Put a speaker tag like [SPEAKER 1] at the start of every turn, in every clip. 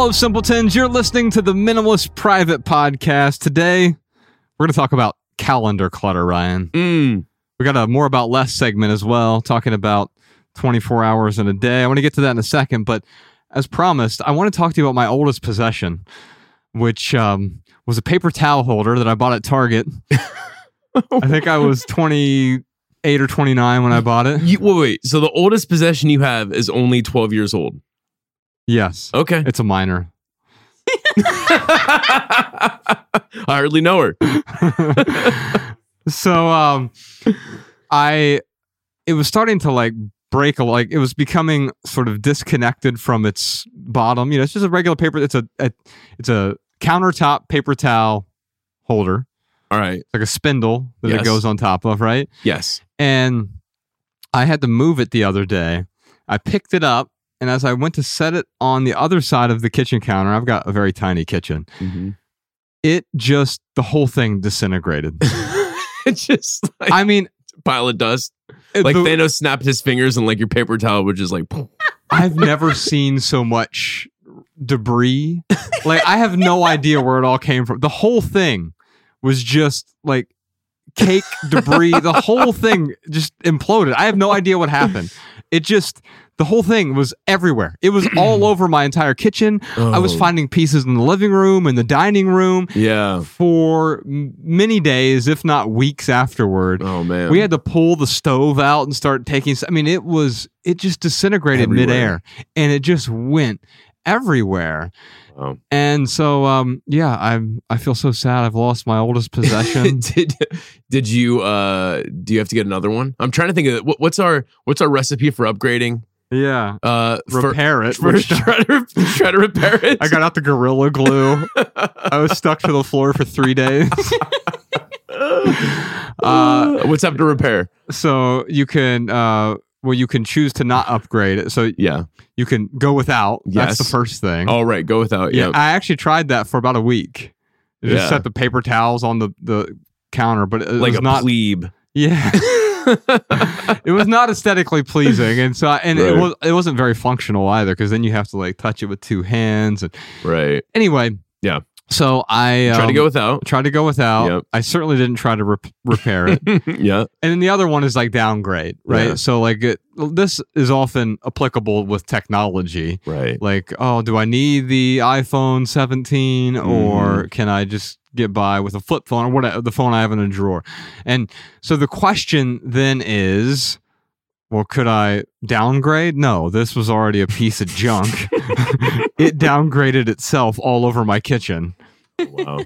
[SPEAKER 1] Hello, simpletons. You're listening to the Minimalist Private Podcast. Today, we're going to talk about calendar clutter, Ryan.
[SPEAKER 2] Mm.
[SPEAKER 1] We got a more about less segment as well, talking about 24 hours in a day. I want to get to that in a second, but as promised, I want to talk to you about my oldest possession, which um, was a paper towel holder that I bought at Target. I think I was 28 or 29 when I bought it.
[SPEAKER 2] You, wait, wait. So the oldest possession you have is only 12 years old.
[SPEAKER 1] Yes,
[SPEAKER 2] Okay.
[SPEAKER 1] it's a minor.
[SPEAKER 2] I hardly know her.
[SPEAKER 1] so um i it was starting to like break a like it was becoming sort of disconnected from its bottom you know it's just a regular paper it's a, a it's a countertop paper towel holder
[SPEAKER 2] All right.
[SPEAKER 1] It's like a spindle that
[SPEAKER 2] Yes.
[SPEAKER 1] it goes on top of right
[SPEAKER 2] Yes.
[SPEAKER 1] and i had to move it the other day i picked it up and as i went to set it on the other side of the kitchen counter i've got a very tiny kitchen
[SPEAKER 2] Mhm.
[SPEAKER 1] it just the whole thing disintegrated
[SPEAKER 2] it's just like
[SPEAKER 1] i mean,
[SPEAKER 2] pile of dust. Like
[SPEAKER 1] the-
[SPEAKER 2] Thanos snapped his fingers and like your paper towel would just like.
[SPEAKER 1] I've never seen so much debris. Like I have no idea where it all came from. The whole thing was just like cake debris. the whole thing just imploded. I have no idea what happened. It just the whole thing was everywhere. It was all over my entire kitchen. I was
[SPEAKER 2] Oh.
[SPEAKER 1] finding pieces in the living room and the dining room
[SPEAKER 2] Yeah.
[SPEAKER 1] for many days, if not weeks afterward.
[SPEAKER 2] Oh man.
[SPEAKER 1] We had to pull the stove out and start taking. I mean, it was it just disintegrated
[SPEAKER 2] Everywhere.
[SPEAKER 1] midair, and it just went everywhere.
[SPEAKER 2] Wow.
[SPEAKER 1] And so, um, yeah, I'm I feel so sad. I've lost my oldest possession.
[SPEAKER 2] did did you uh do you have to get another one? I'm trying to think of what, what's our what's our recipe for upgrading?
[SPEAKER 1] Yeah,
[SPEAKER 2] Uh, for,
[SPEAKER 1] repair it.
[SPEAKER 2] for try to try to repair it.
[SPEAKER 1] I got out the gorilla glue. I was stuck to the floor for three days.
[SPEAKER 2] uh, what's up to repair?
[SPEAKER 1] so you can, uh, well, you can choose to not upgrade it. So
[SPEAKER 2] Yeah.
[SPEAKER 1] you can go without. That's the first thing.
[SPEAKER 2] All right. Go without.
[SPEAKER 1] Yeah,
[SPEAKER 2] Yeah.
[SPEAKER 1] I actually tried that for about a week. I Just
[SPEAKER 2] Yeah.
[SPEAKER 1] set the paper towels on the, the counter, but it
[SPEAKER 2] like
[SPEAKER 1] was
[SPEAKER 2] a
[SPEAKER 1] not.
[SPEAKER 2] plebe.
[SPEAKER 1] Yeah, it was not aesthetically pleasing, and so I, and it was it wasn't very functional either because then you have to like touch it with two hands. And
[SPEAKER 2] right.
[SPEAKER 1] anyway,
[SPEAKER 2] Yeah.
[SPEAKER 1] So I
[SPEAKER 2] Try to
[SPEAKER 1] um,
[SPEAKER 2] go without.
[SPEAKER 1] tried to go without.
[SPEAKER 2] Yep.
[SPEAKER 1] I certainly didn't try to rep- repair it.
[SPEAKER 2] yeah.
[SPEAKER 1] And then the other one is like downgrade, right?
[SPEAKER 2] Yeah.
[SPEAKER 1] So like it, this is often applicable with technology.
[SPEAKER 2] Right.
[SPEAKER 1] Like, oh, do I need the iPhone 17
[SPEAKER 2] Mm-hmm.
[SPEAKER 1] or can I just get by with a flip phone or what the phone I have in a drawer? And so the question then is, well, could I downgrade? No, this was already a piece of junk. it downgraded itself all over my kitchen.
[SPEAKER 2] Wow.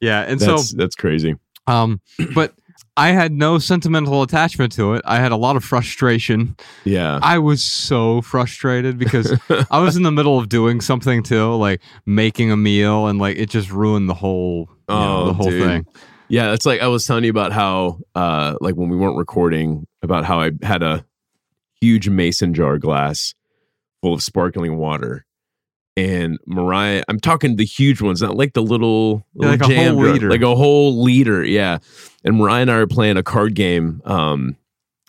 [SPEAKER 1] Yeah, and
[SPEAKER 2] that's
[SPEAKER 1] so
[SPEAKER 2] that's crazy.
[SPEAKER 1] um, but I had no sentimental attachment to it. I had a lot of frustration.
[SPEAKER 2] Yeah.
[SPEAKER 1] I was so frustrated because I was in the middle of doing something too, like making a meal, and like it just ruined the whole, you know,
[SPEAKER 2] Oh,
[SPEAKER 1] the whole
[SPEAKER 2] dude.
[SPEAKER 1] thing.
[SPEAKER 2] Yeah, it's like I was telling you about how, uh, like when we weren't recording, about how I had a huge mason jar glass full of sparkling water, and Mariah, I'm talking the huge ones, not like the little,
[SPEAKER 1] Yeah,
[SPEAKER 2] little
[SPEAKER 1] like a whole
[SPEAKER 2] jam jar,
[SPEAKER 1] liter.
[SPEAKER 2] like a whole liter, yeah. And Mariah and I are playing a card game. Um,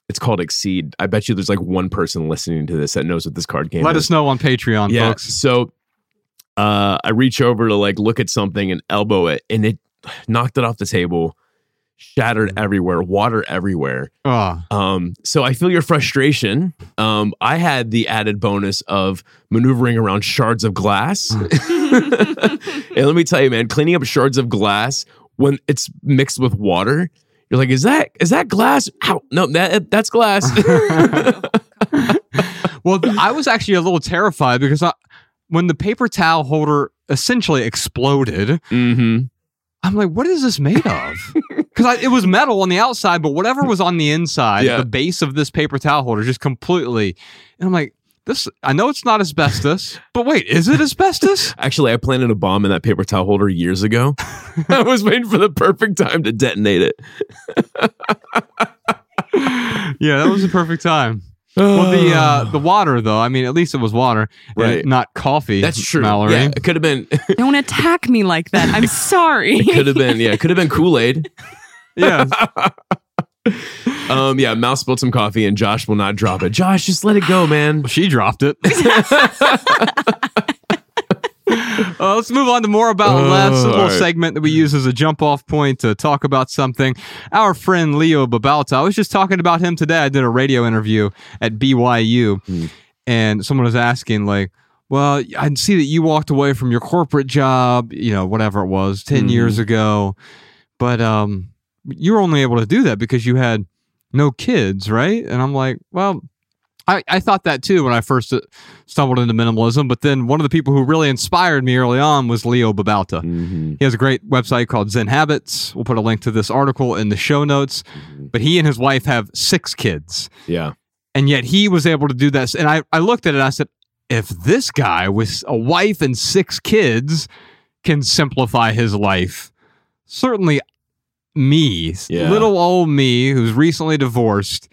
[SPEAKER 2] it's called Exceed. I bet you there's like one person listening to this that knows what this card game
[SPEAKER 1] Let
[SPEAKER 2] is
[SPEAKER 1] us know on Patreon,
[SPEAKER 2] yeah.
[SPEAKER 1] folks.
[SPEAKER 2] So uh I reach over to like look at something and elbow it and it knocked it off the table, shattered everywhere, water everywhere.
[SPEAKER 1] Oh,
[SPEAKER 2] Um so I feel your frustration. Um I had the added bonus of maneuvering around shards of glass. and let me tell you man, cleaning up shards of glass when it's mixed with water, you're like, is that is that glass? Ow, no, that that's glass.
[SPEAKER 1] well, I was actually a little terrified because I, when the paper towel holder essentially exploded,
[SPEAKER 2] hmm
[SPEAKER 1] I'm like, what is this made of? Because it was metal on the outside, but whatever was on the inside,
[SPEAKER 2] Yeah.
[SPEAKER 1] the base of this paper towel holder just completely. And I'm like, this. I know it's not asbestos, but wait, is it asbestos?
[SPEAKER 2] Actually, I planted a bomb in that paper towel holder years ago. I was waiting for the perfect time to detonate it.
[SPEAKER 1] yeah, that was the perfect time. Well, the uh, the water though. I mean, at least it was water, and
[SPEAKER 2] Right.
[SPEAKER 1] not coffee.
[SPEAKER 2] That's true.
[SPEAKER 1] Mallory.
[SPEAKER 2] Yeah, it could have been.
[SPEAKER 3] Don't attack me like that. I'm sorry.
[SPEAKER 2] It could have been. Yeah, it could have been Kool Aid.
[SPEAKER 1] Yeah.
[SPEAKER 2] Um, yeah, Mouse spilled some coffee, and Josh will not drop it. Josh, just let it go, man.
[SPEAKER 1] she dropped it. Uh, let's move on to more about
[SPEAKER 2] Oh,
[SPEAKER 1] less. A little
[SPEAKER 2] right.
[SPEAKER 1] segment that we use as a jump off point to talk about something. Our friend Leo Babauta. I was just talking about him today. I did a radio interview at BYU,
[SPEAKER 2] Hmm.
[SPEAKER 1] and someone was asking, like, well, I see that you walked away from your corporate job, you know, whatever it was, 10
[SPEAKER 2] Mhm.
[SPEAKER 1] years ago, but um, you were only able to do that because you had no kids, right? And I'm like, well, I, I thought that too when I first uh, stumbled into minimalism. But then one of the people who really inspired me early on was Leo Babauta.
[SPEAKER 2] Mhm.
[SPEAKER 1] He has a great website called Zen Habits. We'll put a link to this article in the show notes.
[SPEAKER 2] Mhm.
[SPEAKER 1] But he and his wife have six kids.
[SPEAKER 2] Yeah.
[SPEAKER 1] And yet he was able to do this. And I, I looked at it and I said, if this guy with a wife and six kids can simplify his life, certainly me,
[SPEAKER 2] Yeah.
[SPEAKER 1] little old me who's recently divorced,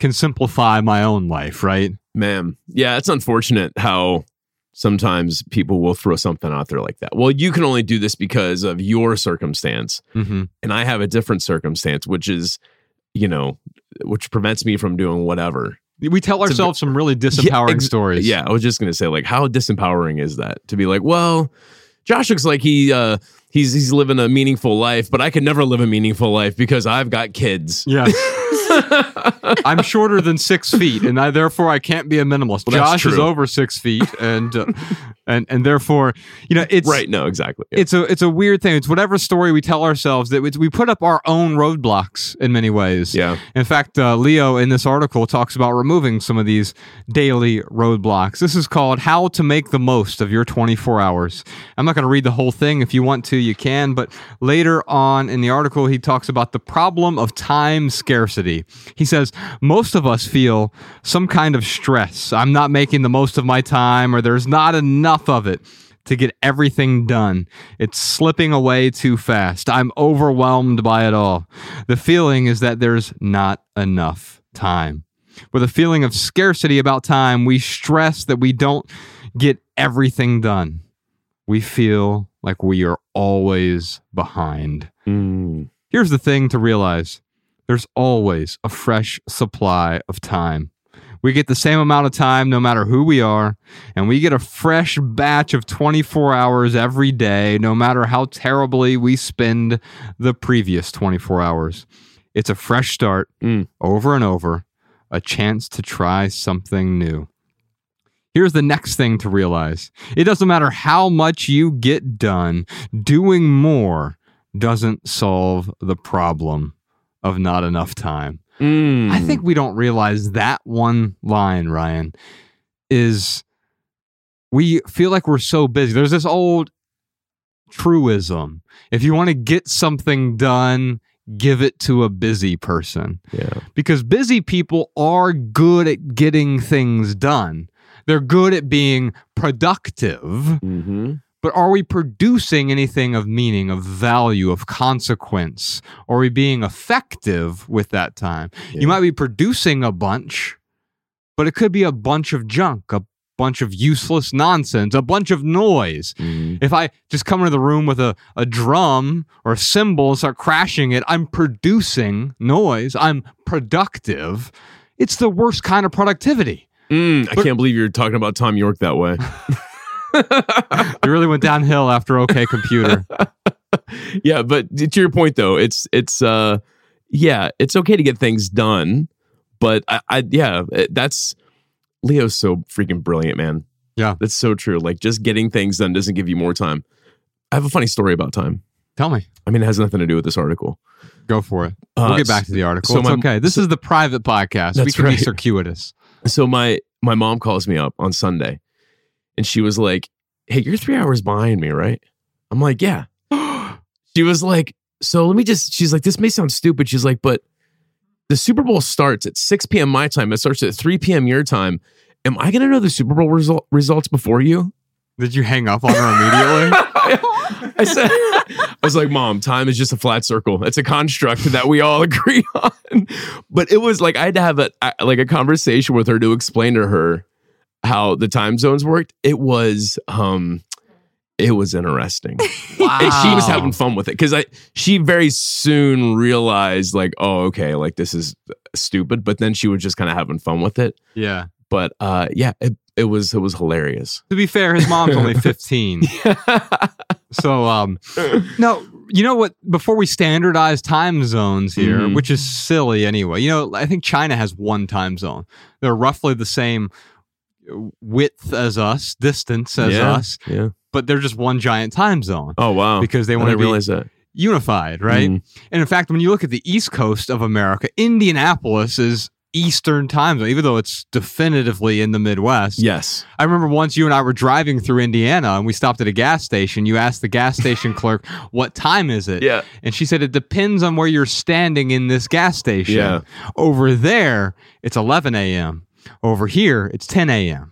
[SPEAKER 1] can simplify my own life, right?
[SPEAKER 2] Man, yeah, it's unfortunate how sometimes people will throw something out there like that. Well, you can only do this because of your circumstance.
[SPEAKER 1] Mm-hmm.
[SPEAKER 2] And I have a different circumstance, which is, you know, which prevents me from doing whatever.
[SPEAKER 1] We tell
[SPEAKER 2] It's a
[SPEAKER 1] ourselves some really disempowering
[SPEAKER 2] ex-
[SPEAKER 1] stories.
[SPEAKER 2] Yeah, I was just gonna say, like, how disempowering is that to be like, well, Josh looks like he uh he's he's living a meaningful life, but I could never live a meaningful life because I've got kids.
[SPEAKER 1] Yes. I'm shorter than six feet, and I, therefore I can't be a minimalist.
[SPEAKER 2] Well,
[SPEAKER 1] Josh is over six feet, and uh, and and therefore, you know, it's
[SPEAKER 2] right, no, exactly.
[SPEAKER 1] It's a it's a weird thing. It's whatever story we tell ourselves that we, we put up our own roadblocks in many ways.
[SPEAKER 2] yeah.
[SPEAKER 1] In fact, uh, Leo in this article talks about removing some of these daily roadblocks. This is called How to Make the Most of Your 24 Hours. I'm not going to read the whole thing. If you want to, you can. But later on in the article, he talks about the problem of time scarcity. He says, Most of us feel some kind of stress. I'm not making the most of my time, or there's not enough of it to get everything done. It's slipping away too fast. I'm overwhelmed by it all. The feeling is that there's not enough time. With a feeling of scarcity about time, we stress that we don't get everything done. We feel like we are always behind.
[SPEAKER 2] Mm.
[SPEAKER 1] Here's the thing to realize there's always a fresh supply of time. We get the same amount of time no matter who we are, and we get a fresh batch of 24 hours every day, no matter how terribly we spend the previous 24 hours. It's a fresh start
[SPEAKER 2] Mm.
[SPEAKER 1] over and over, a chance to try something new. Here's the next thing to realize it doesn't matter how much you get done, doing more doesn't solve the problem of not enough time.
[SPEAKER 2] Mm.
[SPEAKER 1] I think we don't realize that one line, Ryan, is we feel like we're so busy. There's this old truism. If you want to get something done, give it to a busy person
[SPEAKER 2] Yeah.
[SPEAKER 1] because busy people are good at getting things done. They're good at being productive,
[SPEAKER 2] Mm-hmm.
[SPEAKER 1] but are we producing anything of meaning, of value, of consequence? Are we being effective with that time?
[SPEAKER 2] Yeah.
[SPEAKER 1] You might be producing a bunch, but it could be a bunch of junk, a bunch of useless nonsense, a bunch of noise.
[SPEAKER 2] Mm-hmm.
[SPEAKER 1] If I just come into the room with a, a drum or a cymbal and start crashing it, I'm producing noise. I'm productive. It's the worst kind of productivity.
[SPEAKER 2] Mm, I
[SPEAKER 1] But-
[SPEAKER 2] can't believe you're talking about Thom Yorke that way.
[SPEAKER 1] It really went downhill after OK Computer.
[SPEAKER 2] yeah, but to your point though, it's it's uh yeah, it's okay to get things done, but I, I yeah, that's Leo's so freaking brilliant, man.
[SPEAKER 1] Yeah.
[SPEAKER 2] That's so true. Like just getting things done doesn't give you more time. I have a funny story about time.
[SPEAKER 1] Tell me.
[SPEAKER 2] I mean, it has nothing to do with this article.
[SPEAKER 1] Go for it.
[SPEAKER 2] Uh,
[SPEAKER 1] We'll get back to the article.
[SPEAKER 2] so
[SPEAKER 1] it's
[SPEAKER 2] my-
[SPEAKER 1] okay. This is the private podcast. We can be
[SPEAKER 2] right.
[SPEAKER 1] circuitous.
[SPEAKER 2] So my my mom calls me up on Sunday, and she was like, "Hey, you're three hours behind me, right?" I'm like, "Yeah." She was like, "So let me just." She's like, "This may sound stupid." She's like, "But the Super Bowl starts at 6 p.m. my time. It starts at 3 p.m. your time. Am I gonna know the Super Bowl result, results before you?"
[SPEAKER 1] Did you hang up on her immediately?
[SPEAKER 2] I said, I was like, Mom, time is just a flat circle. It's a construct that we all agree on. But it was like I had to have a like a conversation with her to explain to her how the time zones worked. It was um it was interesting.
[SPEAKER 1] wow.
[SPEAKER 2] And she was having fun with it because I she very soon realized like, oh, okay, like this is stupid. But then she was just kind of having fun with it.
[SPEAKER 1] Yeah.
[SPEAKER 2] But uh yeah, it, it was it was hilarious.
[SPEAKER 1] To be fair, his mom's only 15. So, um, no, you know what? Before we standardize time zones here,
[SPEAKER 2] Mhm.
[SPEAKER 1] which is silly anyway, you know, I think China has one time zone. They're roughly the same width as us, distance as
[SPEAKER 2] yeah,
[SPEAKER 1] us,
[SPEAKER 2] Yeah.
[SPEAKER 1] but they're just one giant time zone
[SPEAKER 2] Oh wow.
[SPEAKER 1] because they want to be
[SPEAKER 2] realize that.
[SPEAKER 1] unified, right?
[SPEAKER 2] Mhm.
[SPEAKER 1] And in fact, when you look at the East Coast of America, Indianapolis is Eastern time zone, even though it's definitively in the Midwest.
[SPEAKER 2] Yes.
[SPEAKER 1] I remember once you and I were driving through Indiana and we stopped at a gas station. You asked the gas station clerk, What time is it?
[SPEAKER 2] Yeah.
[SPEAKER 1] And she said, It depends on where you're standing in this gas station.
[SPEAKER 2] Yeah.
[SPEAKER 1] Over there, it's 11 a.m. Over here, it's 10 a.m.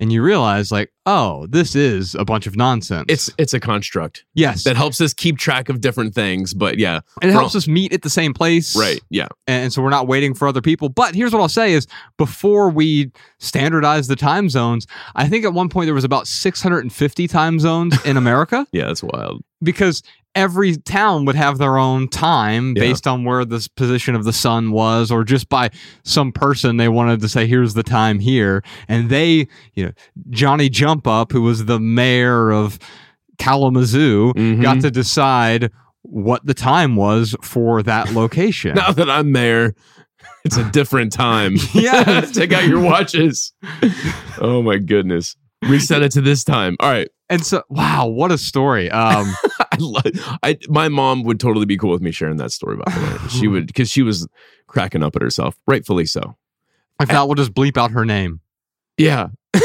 [SPEAKER 1] And you realize, like, oh, this is a bunch of nonsense.
[SPEAKER 2] It's it's a construct
[SPEAKER 1] yes,
[SPEAKER 2] that helps us keep track of different things. But yeah.
[SPEAKER 1] and it helps us meet at the same place,
[SPEAKER 2] Right. Yeah.
[SPEAKER 1] and so we're not waiting for other people. But here's what I'll say is before we standardize the time zones, I think at one point there was about 650 time zones in America
[SPEAKER 2] Yeah. That's wild.
[SPEAKER 1] because every town would have their own time
[SPEAKER 2] Yeah.
[SPEAKER 1] based on where the position of the sun was or just by some person they wanted to say here's the time here and they you know Johnny Jump Up who was the mayor of Kalamazoo
[SPEAKER 2] Mhm.
[SPEAKER 1] got to decide what the time was for that location.
[SPEAKER 2] Now that I'm mayor it's a different time.
[SPEAKER 1] yeah
[SPEAKER 2] Take out your watches. Oh my goodness. Reset it to this time. All right.
[SPEAKER 1] And so, wow, what a story. Um,
[SPEAKER 2] I, lo- I my mom would totally be cool with me sharing that story. By the way, she would because she was cracking up at herself, rightfully so.
[SPEAKER 1] if not, we'll just bleep out her name.
[SPEAKER 2] Yeah.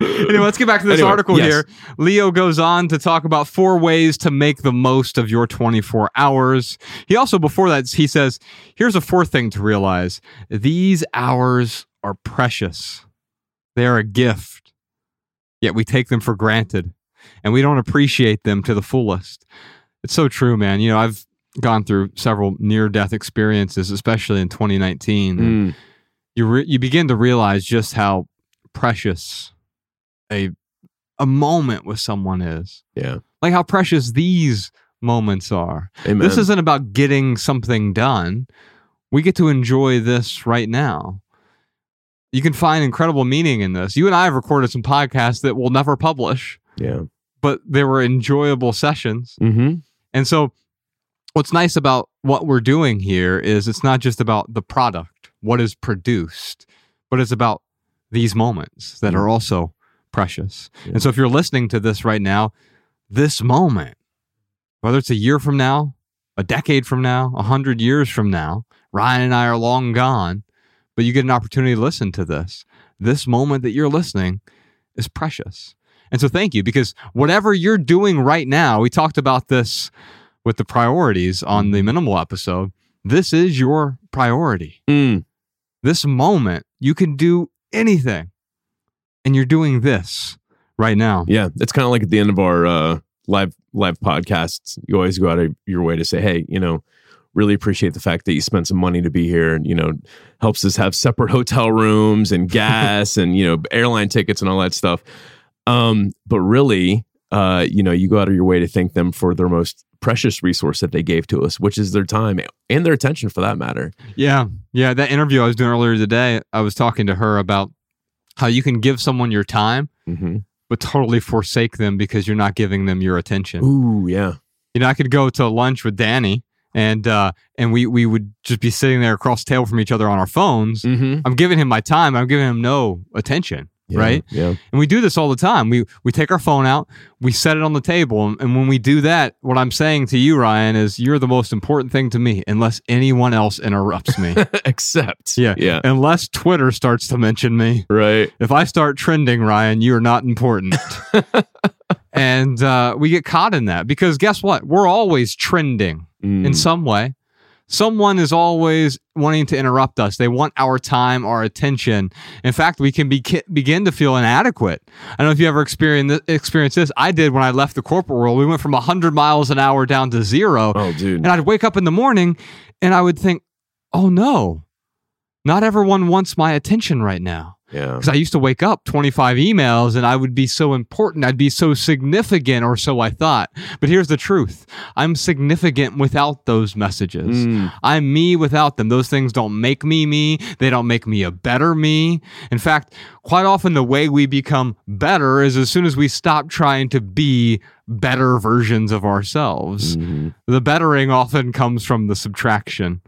[SPEAKER 1] Anyway, let's get back to this
[SPEAKER 2] Anyway,
[SPEAKER 1] article
[SPEAKER 2] yes.
[SPEAKER 1] here. Leo goes on to talk about four ways to make the most of your 24 hours. He also, before that, he says, here's a fourth thing to realize these hours are precious, they are a gift, yet we take them for granted and we don't appreciate them to the fullest. It's so true, man. You know, I've gone through several near death experiences, especially in 2019.
[SPEAKER 2] Mm,
[SPEAKER 1] you re- you begin to realize just how precious a a moment with someone is.
[SPEAKER 2] yeah.
[SPEAKER 1] Like how precious these moments are.
[SPEAKER 2] Amen.
[SPEAKER 1] This isn't about getting something done. We get to enjoy this right now. You can find incredible meaning in this. You and I have recorded some podcasts that we'll never publish,
[SPEAKER 2] yeah.
[SPEAKER 1] but they were enjoyable sessions.
[SPEAKER 2] Mm-hmm.
[SPEAKER 1] And so, what's nice about what we're doing here is it's not just about the product, what is produced, but it's about these moments that are also precious.
[SPEAKER 2] Yeah.
[SPEAKER 1] And so, if you're listening to this right now, this moment, whether it's a year from now, a decade from now, a hundred years from now, Ryan and I are long gone, but you get an opportunity to listen to this. This moment that you're listening is precious. And so thank you because whatever you're doing right now, we talked about this with the priorities on the minimal episode. This is your priority.
[SPEAKER 2] Mm,
[SPEAKER 1] This moment, you can do anything. And you're doing this right now.
[SPEAKER 2] yeah. It's kind of like at the end of our uh, live live podcasts. You always go out of your way to say, "Hey, you know, really appreciate the fact that you spent some money to be here, and you know, helps us have separate hotel rooms and gas and you know, airline tickets and all that stuff." Um, but really, uh, you know, you go out of your way to thank them for their most precious resource that they gave to us, which is their time and their attention, for that matter.
[SPEAKER 1] Yeah. Yeah. That interview I was doing earlier today, I was talking to her about how you can give someone your time,
[SPEAKER 2] Mm-hmm.
[SPEAKER 1] but totally forsake them because you're not giving them your attention.
[SPEAKER 2] Ooh, yeah.
[SPEAKER 1] you know, I could go to lunch with Danny and uh and we we would just be sitting there across the table from each other on our phones.
[SPEAKER 2] Mm-hmm.
[SPEAKER 1] I'm giving him my time. I'm giving him no attention. Right?
[SPEAKER 2] Yeah.
[SPEAKER 1] And we do this all the time. We we take our phone out, we set it on the table, and, and when we do that, what I'm saying to you, Ryan, is you're the most important thing to me, unless anyone else interrupts me.
[SPEAKER 2] Except.
[SPEAKER 1] Yeah.
[SPEAKER 2] Yeah.
[SPEAKER 1] unless Twitter starts to mention me.
[SPEAKER 2] Right.
[SPEAKER 1] If I start trending, Ryan, you are not important. and uh, we get caught in that because guess what? We're always trending in
[SPEAKER 2] Mm.
[SPEAKER 1] some way. Someone is always wanting to interrupt us. They want our time, our attention. In fact, we can be, begin to feel inadequate. I don't know if you ever experienced experienced this. I did when I left the corporate world. We went from 100 miles an hour down to zero.
[SPEAKER 2] Oh, dude.
[SPEAKER 1] And I'd wake up in the morning and I would think, oh no, not everyone wants my attention right now.
[SPEAKER 2] Yeah.
[SPEAKER 1] because I used to wake up 25 emails and I would be so important. I'd be so significant, or so I thought. But here's the truth I'm significant without those messages.
[SPEAKER 2] Mm.
[SPEAKER 1] I'm me without them. Those things don't make me me. They don't make me a better me. In fact, quite often the way we become better is as soon as we stop trying to be better versions of ourselves.
[SPEAKER 2] Mhm.
[SPEAKER 1] The bettering often comes from the subtraction,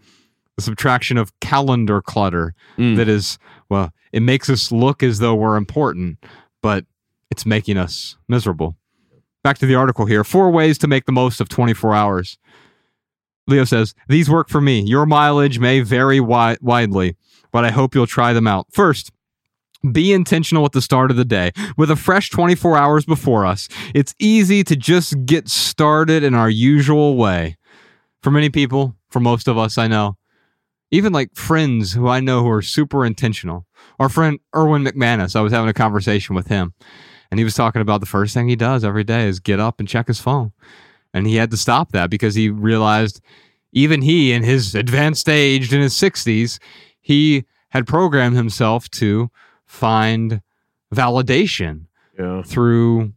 [SPEAKER 1] the subtraction of calendar clutter
[SPEAKER 2] Mm.
[SPEAKER 1] that is, well, it makes us look as though we're important, but it's making us miserable. Back to the article here four ways to make the most of 24 hours. Leo says, These work for me. Your mileage may vary wi- widely, but I hope you'll try them out. First, be intentional at the start of the day. With a fresh 24 hours before us, it's easy to just get started in our usual way. For many people, for most of us, I know, even like friends who I know who are super intentional. Our friend Erwin McManus, I was having a conversation with him, and he was talking about the first thing he does every day is get up and check his phone. And he had to stop that because he realized even he, in his advanced age in his 60s, he had programmed himself to find validation
[SPEAKER 2] Yeah.
[SPEAKER 1] through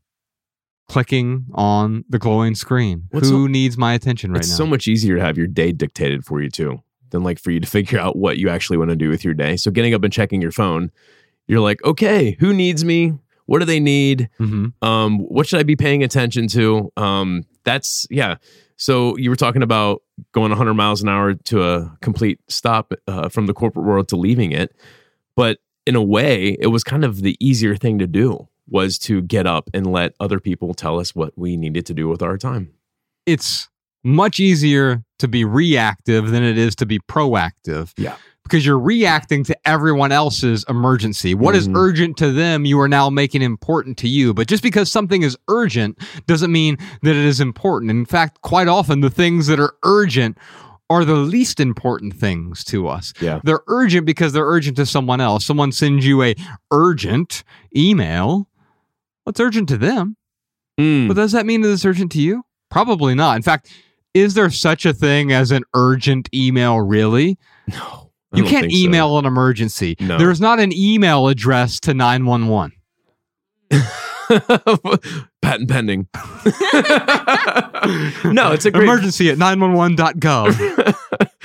[SPEAKER 1] clicking on the glowing screen.
[SPEAKER 2] What's
[SPEAKER 1] Who
[SPEAKER 2] so-
[SPEAKER 1] needs my attention right
[SPEAKER 2] it's
[SPEAKER 1] now?
[SPEAKER 2] It's so much easier to have your day dictated for you too than like for you to figure out what you actually want to do with your day. So getting up and checking your phone, you're like, okay, who needs me? What do they need?
[SPEAKER 1] Mhm.
[SPEAKER 2] Um, what should I be paying attention to? Um, that's yeah. So you were talking about going 100 miles an hour to a complete stop uh, from the corporate world to leaving it, but in a way, it was kind of the easier thing to do was to get up and let other people tell us what we needed to do with our time.
[SPEAKER 1] it's much easier to be reactive than it is to be proactive.
[SPEAKER 2] Yeah.
[SPEAKER 1] Because you're reacting to everyone else's emergency. What is
[SPEAKER 2] Mhm.
[SPEAKER 1] urgent to them, you are now making important to you. But just because something is urgent doesn't mean that it is important. In fact, quite often the things that are urgent are the least important things to us.
[SPEAKER 2] Yeah.
[SPEAKER 1] They're urgent because they're urgent to someone else. Someone sends you a urgent email. What's urgent to them?
[SPEAKER 2] Mm.
[SPEAKER 1] But does that mean that it's urgent to you? Probably not. In fact, is there such a thing as an urgent email, really?
[SPEAKER 2] No. I
[SPEAKER 1] You can't
[SPEAKER 2] think so.
[SPEAKER 1] email an emergency.
[SPEAKER 2] No.
[SPEAKER 1] There's not an email address to 911.
[SPEAKER 2] Patent pending. no, it's a great.
[SPEAKER 1] Emergency at 911.gov.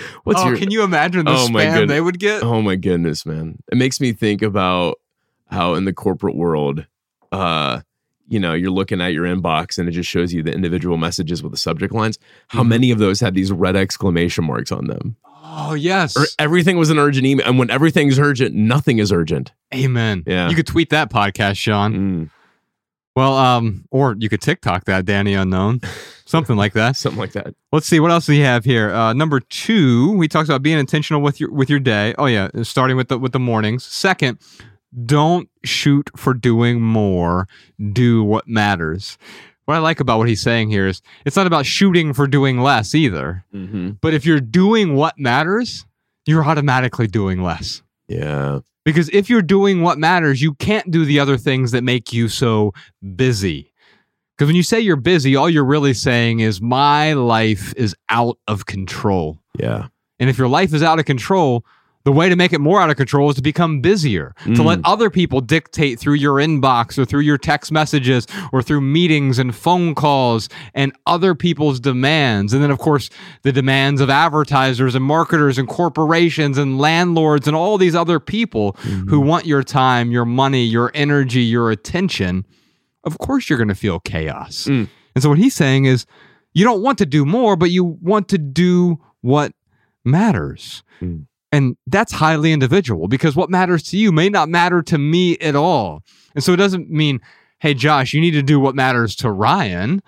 [SPEAKER 2] What's
[SPEAKER 1] oh,
[SPEAKER 2] your?
[SPEAKER 1] can you imagine the
[SPEAKER 2] Oh
[SPEAKER 1] spam they would get?
[SPEAKER 2] oh my goodness, man! It makes me think about how in the corporate world, uh, you know, you're looking at your inbox and it just shows you the individual messages with the subject lines. How
[SPEAKER 1] Mhm.
[SPEAKER 2] many of those had these red exclamation marks on them?
[SPEAKER 1] Oh, yes.
[SPEAKER 2] Or everything was an urgent email, and when everything's urgent, nothing is urgent.
[SPEAKER 1] Amen.
[SPEAKER 2] Yeah.
[SPEAKER 1] You could tweet that podcast, Shawn.
[SPEAKER 2] Mm,
[SPEAKER 1] Well, um, or you could TikTok that, Danny Unknown. Something like that.
[SPEAKER 2] something like that.
[SPEAKER 1] Let's see what else do we have here. Uh, number two, we talked about being intentional with your with your day. Oh yeah, starting with the with the mornings. Second, don't shoot for doing more. Do what matters. What I like about what he's saying here is it's not about shooting for doing less either.
[SPEAKER 2] Mm-hmm.
[SPEAKER 1] But if you're doing what matters, you're automatically doing less.
[SPEAKER 2] Yeah.
[SPEAKER 1] Because if you're doing what matters, you can't do the other things that make you so busy. Because when you say you're busy, all you're really saying is, my life is out of control.
[SPEAKER 2] Yeah.
[SPEAKER 1] And if your life is out of control, the way to make it more out of control is to become busier, to
[SPEAKER 2] Mm.
[SPEAKER 1] let other people dictate through your inbox or through your text messages or through meetings and phone calls and other people's demands. And then, of course, the demands of advertisers and marketers and corporations and landlords and all these other people who want your time, your money, your energy, your attention. Of course, you're going to feel chaos.
[SPEAKER 2] Mm.
[SPEAKER 1] And so, what he's saying is, you don't want to do more, but you want to do what matters.
[SPEAKER 2] Mm.
[SPEAKER 1] And that's highly individual because what matters to you may not matter to me at all. And so it doesn't mean, hey, Josh, you need to do what matters to Ryan.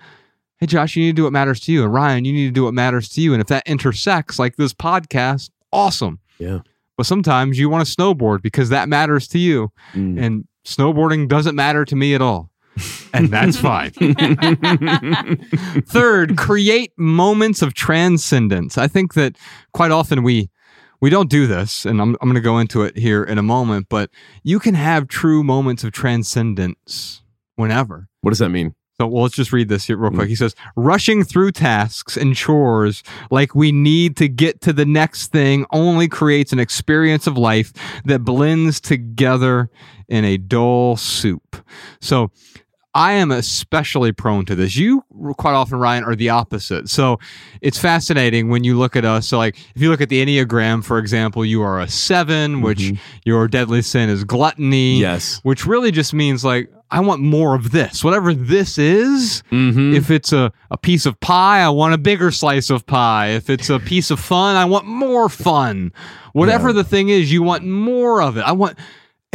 [SPEAKER 1] Hey, Josh, you need to do what matters to you. And Ryan, you need to do what matters to you. And if that intersects, like this podcast, awesome.
[SPEAKER 2] Yeah.
[SPEAKER 1] But sometimes you want to snowboard because that matters to you.
[SPEAKER 2] Mm.
[SPEAKER 1] And snowboarding doesn't matter to me at all. And that's fine. Third, create moments of transcendence. I think that quite often we we don't do this, and I'm I'm going to go into it here in a moment. But you can have true moments of transcendence whenever.
[SPEAKER 2] what does that mean?
[SPEAKER 1] So well, let's just read this here real mm. quick. He says, rushing through tasks and chores like we need to get to the next thing only creates an experience of life that blends together in a dull soup. So I am especially prone to this. You quite often, Ryan, are the opposite. So it's fascinating when you look at us. So, like, if you look at the Enneagram, for example, you are a 7 which
[SPEAKER 2] Mhm.
[SPEAKER 1] your deadly sin is gluttony
[SPEAKER 2] Yes.
[SPEAKER 1] which really just means like I want more of this. Whatever this is,
[SPEAKER 2] Mm-hmm.
[SPEAKER 1] if it's a, a piece of pie, I want a bigger slice of pie. If it's a piece of fun, I want more fun. Whatever
[SPEAKER 2] Yeah.
[SPEAKER 1] the thing is, you want more of it. I want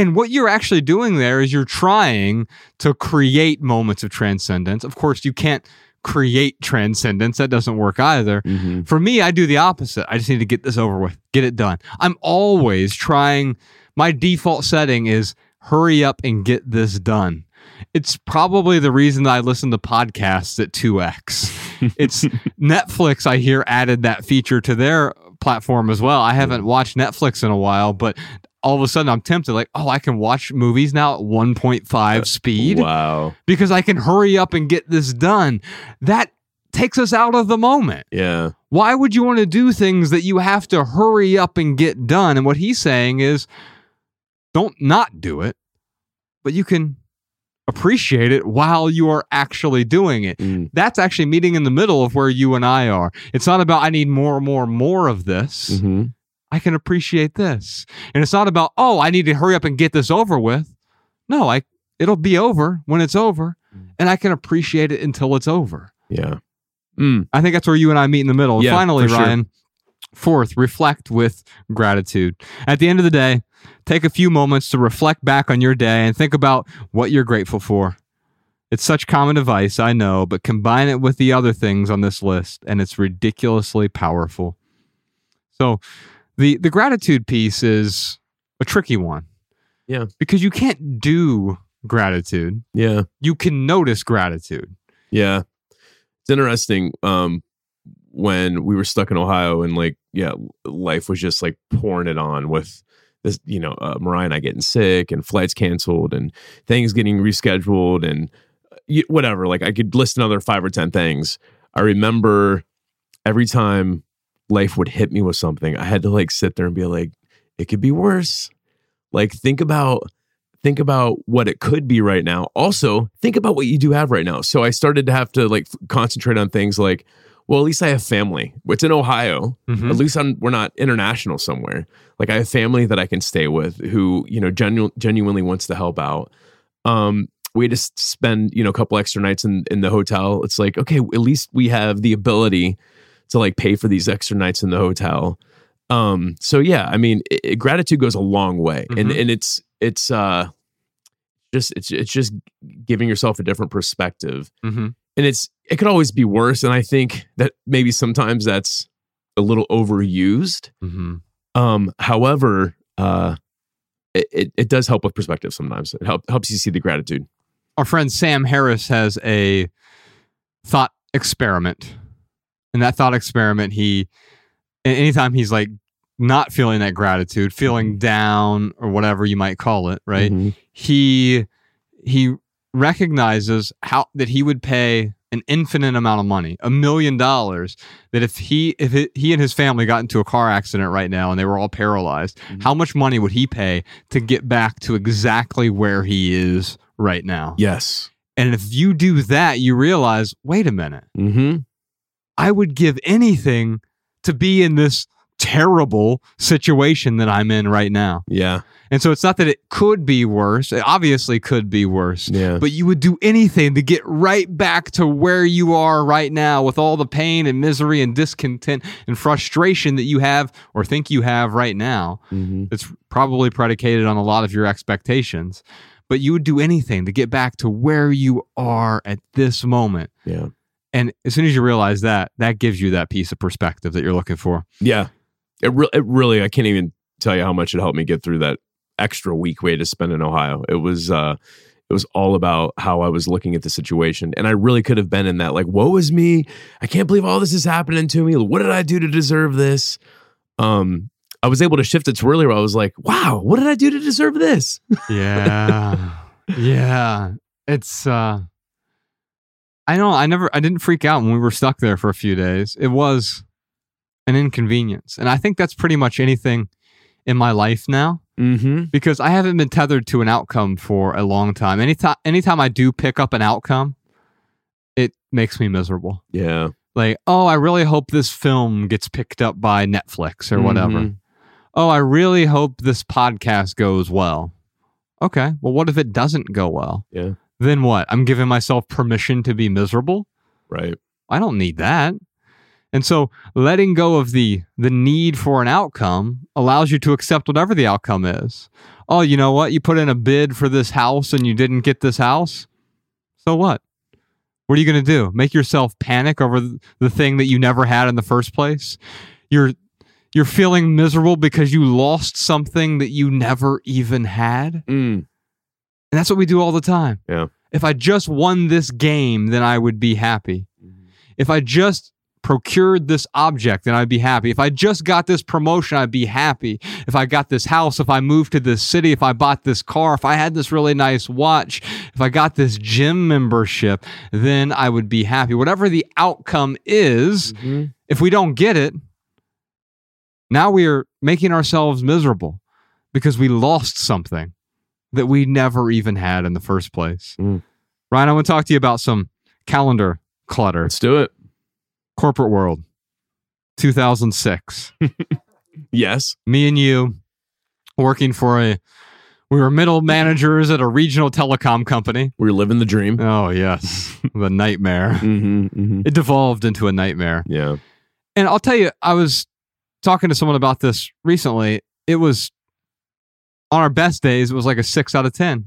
[SPEAKER 1] and what you're actually doing there is you're trying to create moments of transcendence. Of course, you can't create transcendence. That doesn't work either.
[SPEAKER 2] mm-hmm.
[SPEAKER 1] For me, I do the opposite. I just need to get this over with, get it done. I'm always trying, my default setting is hurry up and get this done. It's probably the reason that I listen to podcasts at 2x. It's Netflix, I hear, added that feature to their platform as well. I haven't watched Netflix in a while, but all of a sudden I'm tempted, like, oh, I can watch movies now at 1.5 speed
[SPEAKER 2] Wow.
[SPEAKER 1] because I can hurry up and get this done. That takes us out of the moment.
[SPEAKER 2] Yeah.
[SPEAKER 1] Why would you want to do things that you have to hurry up and get done? And what he's saying is don't not do it, but you can appreciate it while you are actually doing it.
[SPEAKER 2] Mm.
[SPEAKER 1] That's actually meeting in the middle of where you and I are. It's not about I need more, more, more of this.
[SPEAKER 2] Mm-hmm.
[SPEAKER 1] I can appreciate this. And it's not about, oh, I need to hurry up and get this over with. No, I it'll be over when it's over,
[SPEAKER 2] Mm.
[SPEAKER 1] and I can appreciate it until it's over.
[SPEAKER 2] Yeah. Mm.
[SPEAKER 1] I think that's where you and I meet in the middle. And
[SPEAKER 2] Yeah,
[SPEAKER 1] finally,
[SPEAKER 2] for sure.
[SPEAKER 1] Ryan, fourth, reflect with gratitude. At the end of the day, take a few moments to reflect back on your day and think about what you're grateful for. It's such common advice, I know, but combine it with the other things on this list, and it's ridiculously powerful. So, the the gratitude piece is a tricky one.
[SPEAKER 2] Yeah.
[SPEAKER 1] Because you can't do gratitude.
[SPEAKER 2] Yeah.
[SPEAKER 1] You can notice gratitude.
[SPEAKER 2] Yeah. It's interesting. Um, when we were stuck in Ohio and like, yeah, life was just like pouring it on with this, you know, uh, Mariah and I getting sick and flights canceled and things getting rescheduled and uh, whatever. Like I could list another five or 10 things. I remember every time life would hit me with something, I had to like sit there and be like, it could be worse. Like think about think about what it could be right now. Also, think about what you do have right now. So I started to have to like f- concentrate on things like, well, at least I have family. It's in Ohio.
[SPEAKER 1] Mhm.
[SPEAKER 2] At least I'm, we're not international somewhere. Like I have family that I can stay with who, you know, genu- genuinely wants to help out. Um, we just spend, you know, a couple extra nights in, in the hotel. It's like, okay, at least we have the ability to like pay for these extra nights in the hotel. Um, so yeah, I mean, it, it- gratitude goes a long way and,
[SPEAKER 1] Mhm.
[SPEAKER 2] and it's, it's, uh, just, it's, it's just giving yourself a different perspective
[SPEAKER 1] Mm-hmm.
[SPEAKER 2] and it's it could always be worse and i think that maybe sometimes that's a little overused
[SPEAKER 1] Mm-hmm.
[SPEAKER 2] um however uh it, it, it does help with perspective sometimes it help, helps you see the gratitude
[SPEAKER 1] our friend Sam Harris has a thought experiment. In that thought experiment, he anytime he's like not feeling that gratitude, feeling down or whatever you might call it, right?
[SPEAKER 2] Mhm.
[SPEAKER 1] He he recognizes how that he would pay an infinite amount of money, a million dollars, that if he if it, he and his family got into a car accident right now and they were all paralyzed,
[SPEAKER 2] Mhm.
[SPEAKER 1] how much money would he pay to get back to exactly where he is right now?
[SPEAKER 2] yes
[SPEAKER 1] And if you do that, you realize, wait a minute,
[SPEAKER 2] mm-hmm.
[SPEAKER 1] I would give anything to be in this terrible situation that I'm in right now.
[SPEAKER 2] yeah
[SPEAKER 1] And so it's not that it could be worse. It obviously could be worse.
[SPEAKER 2] yeah
[SPEAKER 1] But you would do anything to get right back to where you are right now with all the pain and misery and discontent and frustration that you have or think you have right now.
[SPEAKER 2] mm-hmm.
[SPEAKER 1] It's probably predicated on a lot of your expectations. But you would do anything to get back to where you are at this moment.
[SPEAKER 2] yeah
[SPEAKER 1] And as soon as you realize that, that gives you that piece of perspective that you're looking for.
[SPEAKER 2] yeah it, re- it really i can't even tell you how much it helped me get through that extra week we had to spend in ohio it was uh it was all about how I was looking at the situation. And I really could have been in that, like, woe is me. I can't believe all this is happening to me. What did I do to deserve this? Um, I was able to shift it to earlier. I was like, wow, what did I do to deserve this?
[SPEAKER 1] Yeah. yeah. It's uh I don't. I never. I didn't freak out when we were stuck there for a few days. It was an inconvenience, and I think that's pretty much anything in my life now
[SPEAKER 2] Mm-hmm.
[SPEAKER 1] because I haven't been tethered to an outcome for a long time. Anytime, anytime I do pick up an outcome, it makes me miserable.
[SPEAKER 2] Yeah.
[SPEAKER 1] Like, oh, I really hope this film gets picked up by Netflix or whatever.
[SPEAKER 2] Mhm.
[SPEAKER 1] Oh, I really hope this podcast goes well. Okay, well, what if it doesn't go well?
[SPEAKER 2] Yeah.
[SPEAKER 1] Then what? I'm giving myself permission to be miserable.
[SPEAKER 2] Right.
[SPEAKER 1] I don't need that. And so letting go of the the need for an outcome allows you to accept whatever the outcome is. Oh, you know what? You put in a bid for this house and you didn't get this house. So what? What are you going to do? Make yourself panic over the thing that you never had in the first place? You're you're feeling miserable because you lost something that you never even had?
[SPEAKER 2] Mm.
[SPEAKER 1] And that's what we do all the time.
[SPEAKER 2] Yeah.
[SPEAKER 1] If I just won this game, then I would be happy. If I just procured this object, then I'd be happy. If I just got this promotion, I'd be happy. If I got this house, if I moved to this city, if I bought this car, if I had this really nice watch, if I got this gym membership, then I would be happy. Whatever the outcome is,
[SPEAKER 2] Mhm.
[SPEAKER 1] if we don't get it, now we are making ourselves miserable because we lost something that we never even had in the first place.
[SPEAKER 2] Mm.
[SPEAKER 1] Ryan, I want to talk to you about some calendar clutter.
[SPEAKER 2] Let's do it.
[SPEAKER 1] Corporate world, 2006.
[SPEAKER 2] Yes.
[SPEAKER 1] Me and you working for a, we were middle managers at a regional telecom company.
[SPEAKER 2] We're living the dream.
[SPEAKER 1] Oh, yes, the nightmare.
[SPEAKER 2] Mm-hmm. Mm-hmm.
[SPEAKER 1] It devolved into a nightmare.
[SPEAKER 2] Yeah.
[SPEAKER 1] And I'll tell you, I was talking to someone about this recently. It was on our best days, it was like a six out of 10.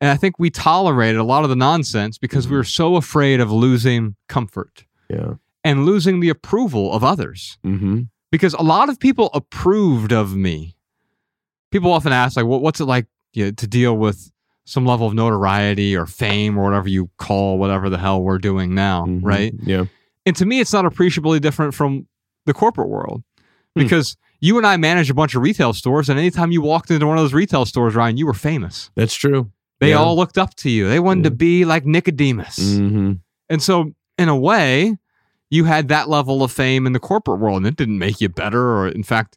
[SPEAKER 1] And I think we tolerated a lot of the nonsense because we were so afraid of losing comfort
[SPEAKER 2] Yeah.
[SPEAKER 1] and losing the approval of others.
[SPEAKER 2] Mm-hmm.
[SPEAKER 1] Because a lot of people approved of me. People often ask, like, what, what's it like you know, to deal with some level of notoriety or fame or whatever you call whatever the hell we're doing now,
[SPEAKER 2] Mhm.
[SPEAKER 1] right?
[SPEAKER 2] Yeah.
[SPEAKER 1] And to me, it's not appreciably different from the corporate world
[SPEAKER 2] Hmm.
[SPEAKER 1] You and I manage a bunch of retail stores, and anytime you walked into one of those retail stores, Ryan, you were famous.
[SPEAKER 2] That's true.
[SPEAKER 1] They
[SPEAKER 2] Yeah.
[SPEAKER 1] all looked up to you. They wanted to be like Nicodemus.
[SPEAKER 2] Mm-hmm.
[SPEAKER 1] And so, in a way, you had that level of fame in the corporate world, and it didn't make you better. Or, in fact,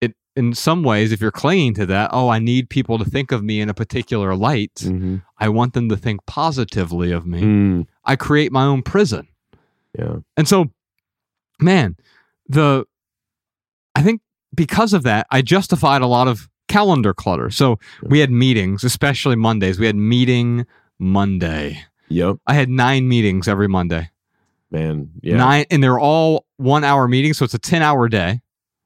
[SPEAKER 1] it in some ways, if you're clinging to that, oh, I need people to think of me in a particular light.
[SPEAKER 2] Mm-hmm.
[SPEAKER 1] I want them to think positively of me.
[SPEAKER 2] Mm.
[SPEAKER 1] I create my own prison.
[SPEAKER 2] Yeah.
[SPEAKER 1] And so, man, the I think because of that, I justified a lot of calendar clutter. So we had meetings, especially Mondays. We had meeting Monday.
[SPEAKER 2] Yep.
[SPEAKER 1] I had nine meetings every Monday.
[SPEAKER 2] Man. Yeah.
[SPEAKER 1] Nine, and they're all one hour meetings, so it's a ten hour day.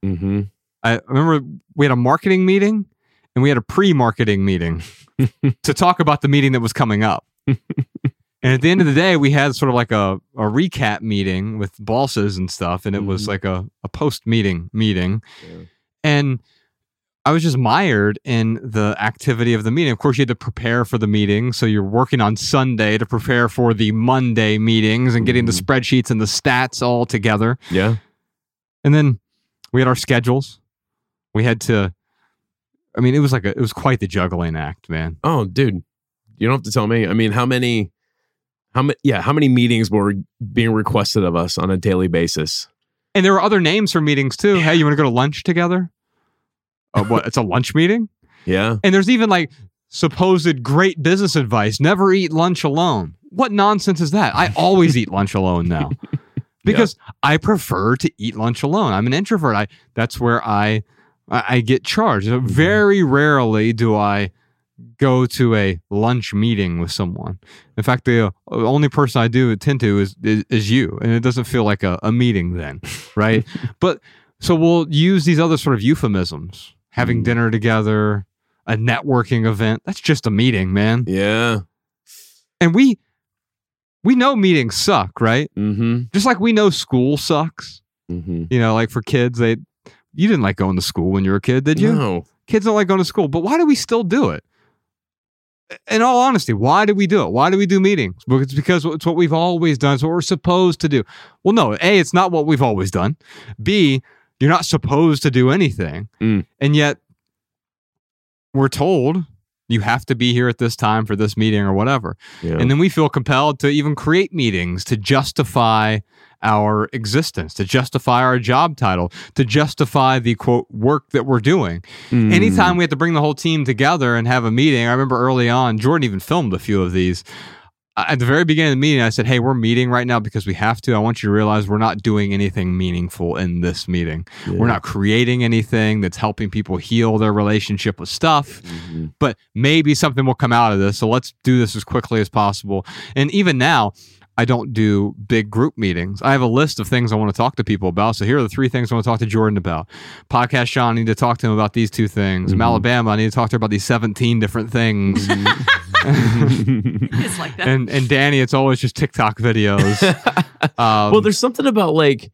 [SPEAKER 2] Mm-hmm.
[SPEAKER 1] I remember we had a marketing meeting and we had a pre-marketing meeting to talk about the meeting that was coming up. and at the end of the day, we had sort of like a, a recap meeting with bosses and stuff, and it was
[SPEAKER 2] Mhm.
[SPEAKER 1] like a, a post-meeting meeting.
[SPEAKER 2] Yeah.
[SPEAKER 1] And I was just mired in the activity of the meeting. Of course, you had to prepare for the meeting. So you're working on Sunday to prepare for the Monday meetings and getting the
[SPEAKER 2] Mhm.
[SPEAKER 1] spreadsheets and the stats all together.
[SPEAKER 2] Yeah.
[SPEAKER 1] And then we had our schedules. We had to. I mean, it was like a. It was quite the juggling act, man.
[SPEAKER 2] Oh, dude. You don't have to tell me. I mean, how many? How many? Yeah. How many meetings were being requested of us on a daily basis?
[SPEAKER 1] And there were other names for meetings too. Hey, you want to go to lunch together? Uh, what? It's a lunch meeting.
[SPEAKER 2] Yeah.
[SPEAKER 1] And there's even like supposed great business advice: never eat lunch alone. What nonsense is that? I always eat lunch alone now because I prefer to eat lunch alone. I'm an introvert. I that's where I I, I get charged. Very rarely do I go to a lunch meeting with someone. In fact, the uh, only person I do attend to is, is is you, and it doesn't feel like a, a meeting then, right? but so we'll use these other sort of euphemisms: having
[SPEAKER 2] Mm.
[SPEAKER 1] dinner together, a networking event. That's just a meeting, man.
[SPEAKER 2] Yeah.
[SPEAKER 1] And we we know meetings suck, right?
[SPEAKER 2] Mm-hmm.
[SPEAKER 1] Just like we know school sucks.
[SPEAKER 2] Mm-hmm.
[SPEAKER 1] You know, like for kids, they you didn't like going to school when you were a kid, did you?
[SPEAKER 2] No.
[SPEAKER 1] Kids don't like going to school, but why do we still do it? In all honesty, why do we do it? Why do we do meetings? Because it's because it's what we've always done. It's what we're supposed to do. Well, no, A, it's not what we've always done. B, you're not supposed to do anything.
[SPEAKER 2] Mm.
[SPEAKER 1] And yet we're told You have to be here at this time for this meeting or whatever.
[SPEAKER 2] Yeah.
[SPEAKER 1] And then we feel compelled to even create meetings to justify our existence, to justify our job title, to justify the quote work that we're doing.
[SPEAKER 2] Mm.
[SPEAKER 1] Anytime we have to bring the whole team together and have a meeting, I remember early on, Jordan even filmed a few of these. At the very beginning of the meeting, I said, Hey, we're meeting right now because we have to. I want you to realize we're not doing anything meaningful in this meeting. We're not creating anything that's helping people heal their relationship with stuff
[SPEAKER 2] Mhm.
[SPEAKER 1] but maybe something will come out of this. So let's do this as quickly as possible. And even now, I don't do big group meetings. I have a list of things I want to talk to people about. So here are the three things I want to talk to Jordan about. Podcast Shawn, I need to talk to him about these two things.
[SPEAKER 2] Mhm.
[SPEAKER 1] Malabama, I need to talk to her about these 17 different things.
[SPEAKER 3] It's like that.
[SPEAKER 1] and and Danny, it's always just TikTok videos. Um,
[SPEAKER 2] well, there's something about like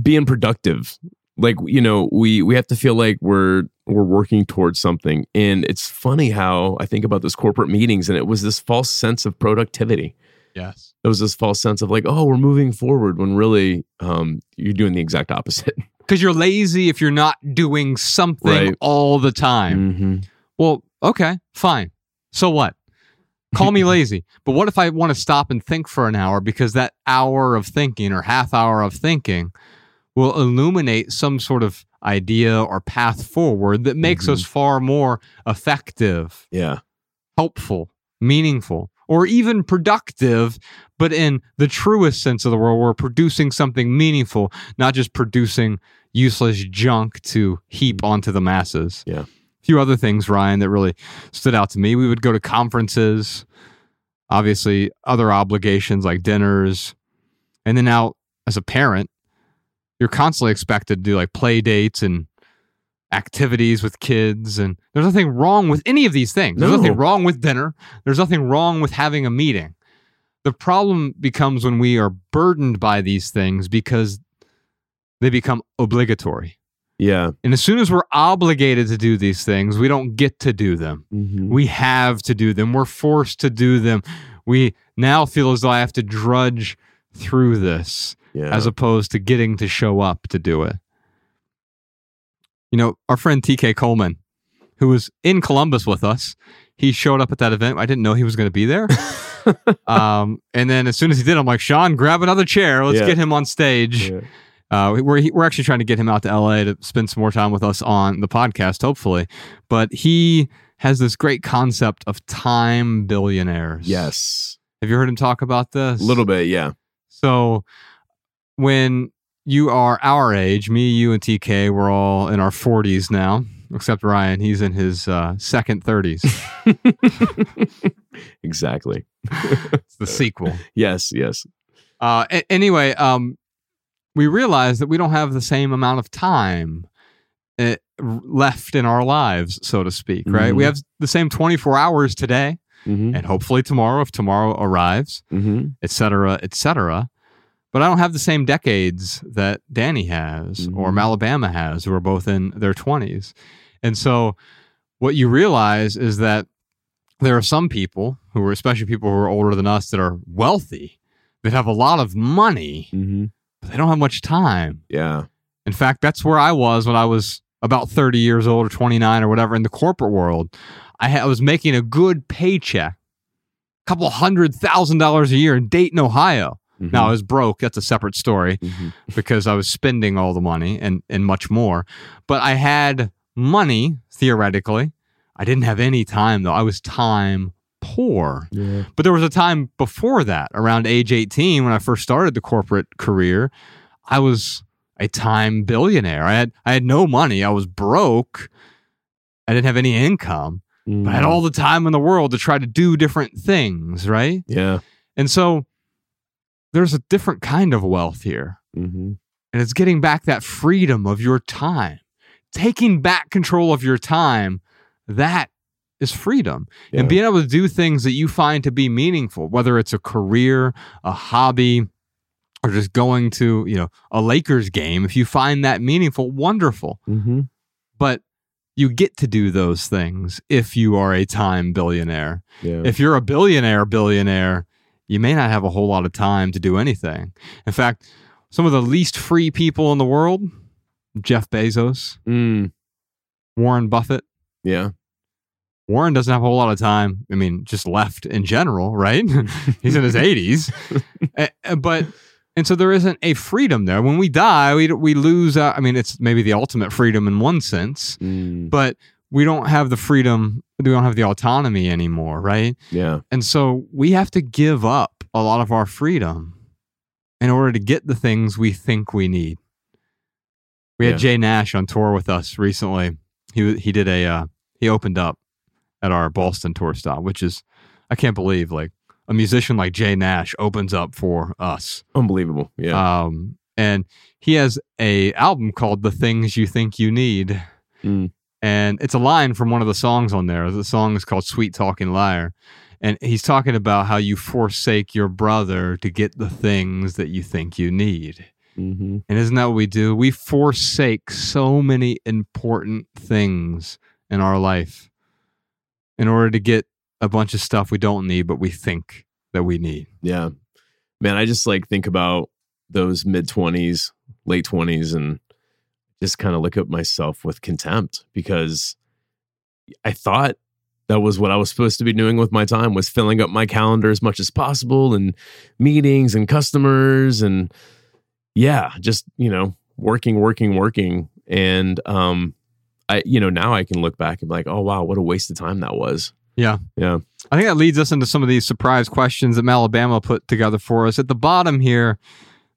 [SPEAKER 2] being productive. Like you know, we we have to feel like we're we're working towards something, and it's funny how I think about those corporate meetings, and it was this false sense of productivity.
[SPEAKER 1] Yes.
[SPEAKER 2] There was this false sense of like, oh, we're moving forward, when really, um, you're doing the exact opposite.
[SPEAKER 1] Because you're lazy if you're not doing something
[SPEAKER 2] Right.
[SPEAKER 1] all the time.
[SPEAKER 2] Mm-hmm.
[SPEAKER 1] Well, okay, fine. So what? Call me lazy. But what if I want to stop and think for an hour because that hour of thinking or half hour of thinking will illuminate some sort of idea or path forward that makes
[SPEAKER 2] Mhm.
[SPEAKER 1] us far more effective,
[SPEAKER 2] Yeah.
[SPEAKER 1] helpful, meaningful, or even productive, but in the truest sense of the word, we're producing something meaningful, not just producing useless junk to heap mm-hmm. onto the masses.
[SPEAKER 2] Yeah.
[SPEAKER 1] A few other things, Ryan, that really stood out to me. We would go to conferences, obviously, other obligations like dinners. And then now, as a parent, you're constantly expected to do like play dates and activities with kids. And there's nothing wrong with any of these things. There's
[SPEAKER 2] No.
[SPEAKER 1] nothing wrong with dinner. There's nothing wrong with having a meeting. The problem becomes when we are burdened by these things because they become obligatory.
[SPEAKER 2] Yeah.
[SPEAKER 1] And as soon as we're obligated to do these things, we don't get to do them.
[SPEAKER 2] Mhm.
[SPEAKER 1] We have to do them. We're forced to do them. We now feel as though I have to drudge through this
[SPEAKER 2] yeah.
[SPEAKER 1] as opposed to getting to show up to do it. You know, our friend TK Coleman, who was in Columbus with us, he showed up at that event. I didn't know he was going to be there. um, and then as soon as he did, I'm like, Shawn, grab another chair. Let's
[SPEAKER 2] Yeah.
[SPEAKER 1] get him on stage.
[SPEAKER 2] Yeah.
[SPEAKER 1] Uh, we're we're actually trying to get him out to LA to spend some more time with us on the podcast, hopefully. But he has this great concept of time billionaires.
[SPEAKER 2] Yes.
[SPEAKER 1] Have you heard him talk about this?
[SPEAKER 2] A little bit. Yeah.
[SPEAKER 1] So when you are our age, me, you, and TK, we're all in our 40s now, except Ryan. He's in his uh, second 30s.
[SPEAKER 2] exactly.
[SPEAKER 1] it's the sequel.
[SPEAKER 2] Yes. Yes.
[SPEAKER 1] Uh, a- anyway, um, we realize that we don't have the same amount of time uh, r- left in our lives, so to speak, right? We
[SPEAKER 2] Mhm.
[SPEAKER 1] have the same 24 hours today
[SPEAKER 2] Mm-hmm.
[SPEAKER 1] and hopefully tomorrow if tomorrow arrives,
[SPEAKER 2] Mm-hmm.
[SPEAKER 1] et cetera, et cetera. But I don't have the same decades that Danny has or
[SPEAKER 2] Mhm.
[SPEAKER 1] Malabama has, who are both in their 20s. And so what you realize is that there are some people who are, especially people who are older than us, that are wealthy, that have a lot of money,
[SPEAKER 2] Mm-hmm.
[SPEAKER 1] but they don't have much time.
[SPEAKER 2] Yeah.
[SPEAKER 1] In fact, that's where I was when I was about 30 years old or 29 or whatever in the corporate world. I, ha- I was making a good paycheck, a couple hundred thousand dollars a year in Dayton, Ohio.
[SPEAKER 2] Mhm.
[SPEAKER 1] Now I was broke. That's a separate story
[SPEAKER 2] Mhm.
[SPEAKER 1] because I was spending all the money and, and much more. But I had money, theoretically. I didn't have any time, though. I was time poor.
[SPEAKER 2] Yeah.
[SPEAKER 1] But there was a time before that, around age 18, when I first started the corporate career, I was a time billionaire. I had I had no money. I was broke. I didn't have any income, but I had all the time in the world to try to do different things, right?
[SPEAKER 2] Yeah.
[SPEAKER 1] And so there's a different kind of wealth here.
[SPEAKER 2] Mm-hmm.
[SPEAKER 1] And it's getting back that freedom of your time. Taking back control of your time, that is freedom.
[SPEAKER 2] Yeah.
[SPEAKER 1] And being able to do things that you find to be meaningful, whether it's a career, a hobby, or just going to, you know, a Lakers game, if you find that meaningful, wonderful.
[SPEAKER 2] Mm-hmm.
[SPEAKER 1] But you get to do those things if you are a time billionaire.
[SPEAKER 2] Yeah.
[SPEAKER 1] If you're a billionaire billionaire, you may not have a whole lot of time to do anything. In fact, some of the least free people in the world, Jeff Bezos,
[SPEAKER 2] mm.
[SPEAKER 1] Warren Buffett,
[SPEAKER 2] Yeah.
[SPEAKER 1] Warren doesn't have a whole lot of time. I mean, just left in general, right? He's in his 80s. Eh, eh, but and so there isn't a freedom there. When we die, we we lose uh, I mean, it's maybe the ultimate freedom in one sense,
[SPEAKER 2] Mm,
[SPEAKER 1] but we don't have the freedom, we don't have the autonomy anymore, right?
[SPEAKER 2] yeah.
[SPEAKER 1] And so we have to give up a lot of our freedom in order to get the things we think we need. We had
[SPEAKER 2] Yeah.
[SPEAKER 1] Jay Nash on tour with us recently. He he did a uh, he opened up at our Boston tour stop, which is I can't believe like a musician like Jay Nash opens up for us.
[SPEAKER 2] Unbelievable. Yeah.
[SPEAKER 1] Um, and he has a album called "The Things You Think You Need,"
[SPEAKER 2] Mm.
[SPEAKER 1] And it's a line from one of the songs on there. The song is called "Sweet Talking Liar," and he's talking about how you forsake your brother to get the things that you think you need.
[SPEAKER 2] hmm
[SPEAKER 1] And isn't that what we do? We forsake so many important things in our life in order to get a bunch of stuff we don't need, but we think that we need.
[SPEAKER 2] Yeah. Man, I just like think about those mid 20s, late 20s, and just kind of look at myself with contempt because I thought that was what I was supposed to be doing with my time was filling up my calendar as much as possible and meetings and customers and yeah, just, you know, working, working, working. And um I, you know, now I can look back and be like, oh wow, what a waste of time that was.
[SPEAKER 1] Yeah.
[SPEAKER 2] Yeah.
[SPEAKER 1] I think that leads us into some of these surprise questions that Malabama put together for us. At the bottom here,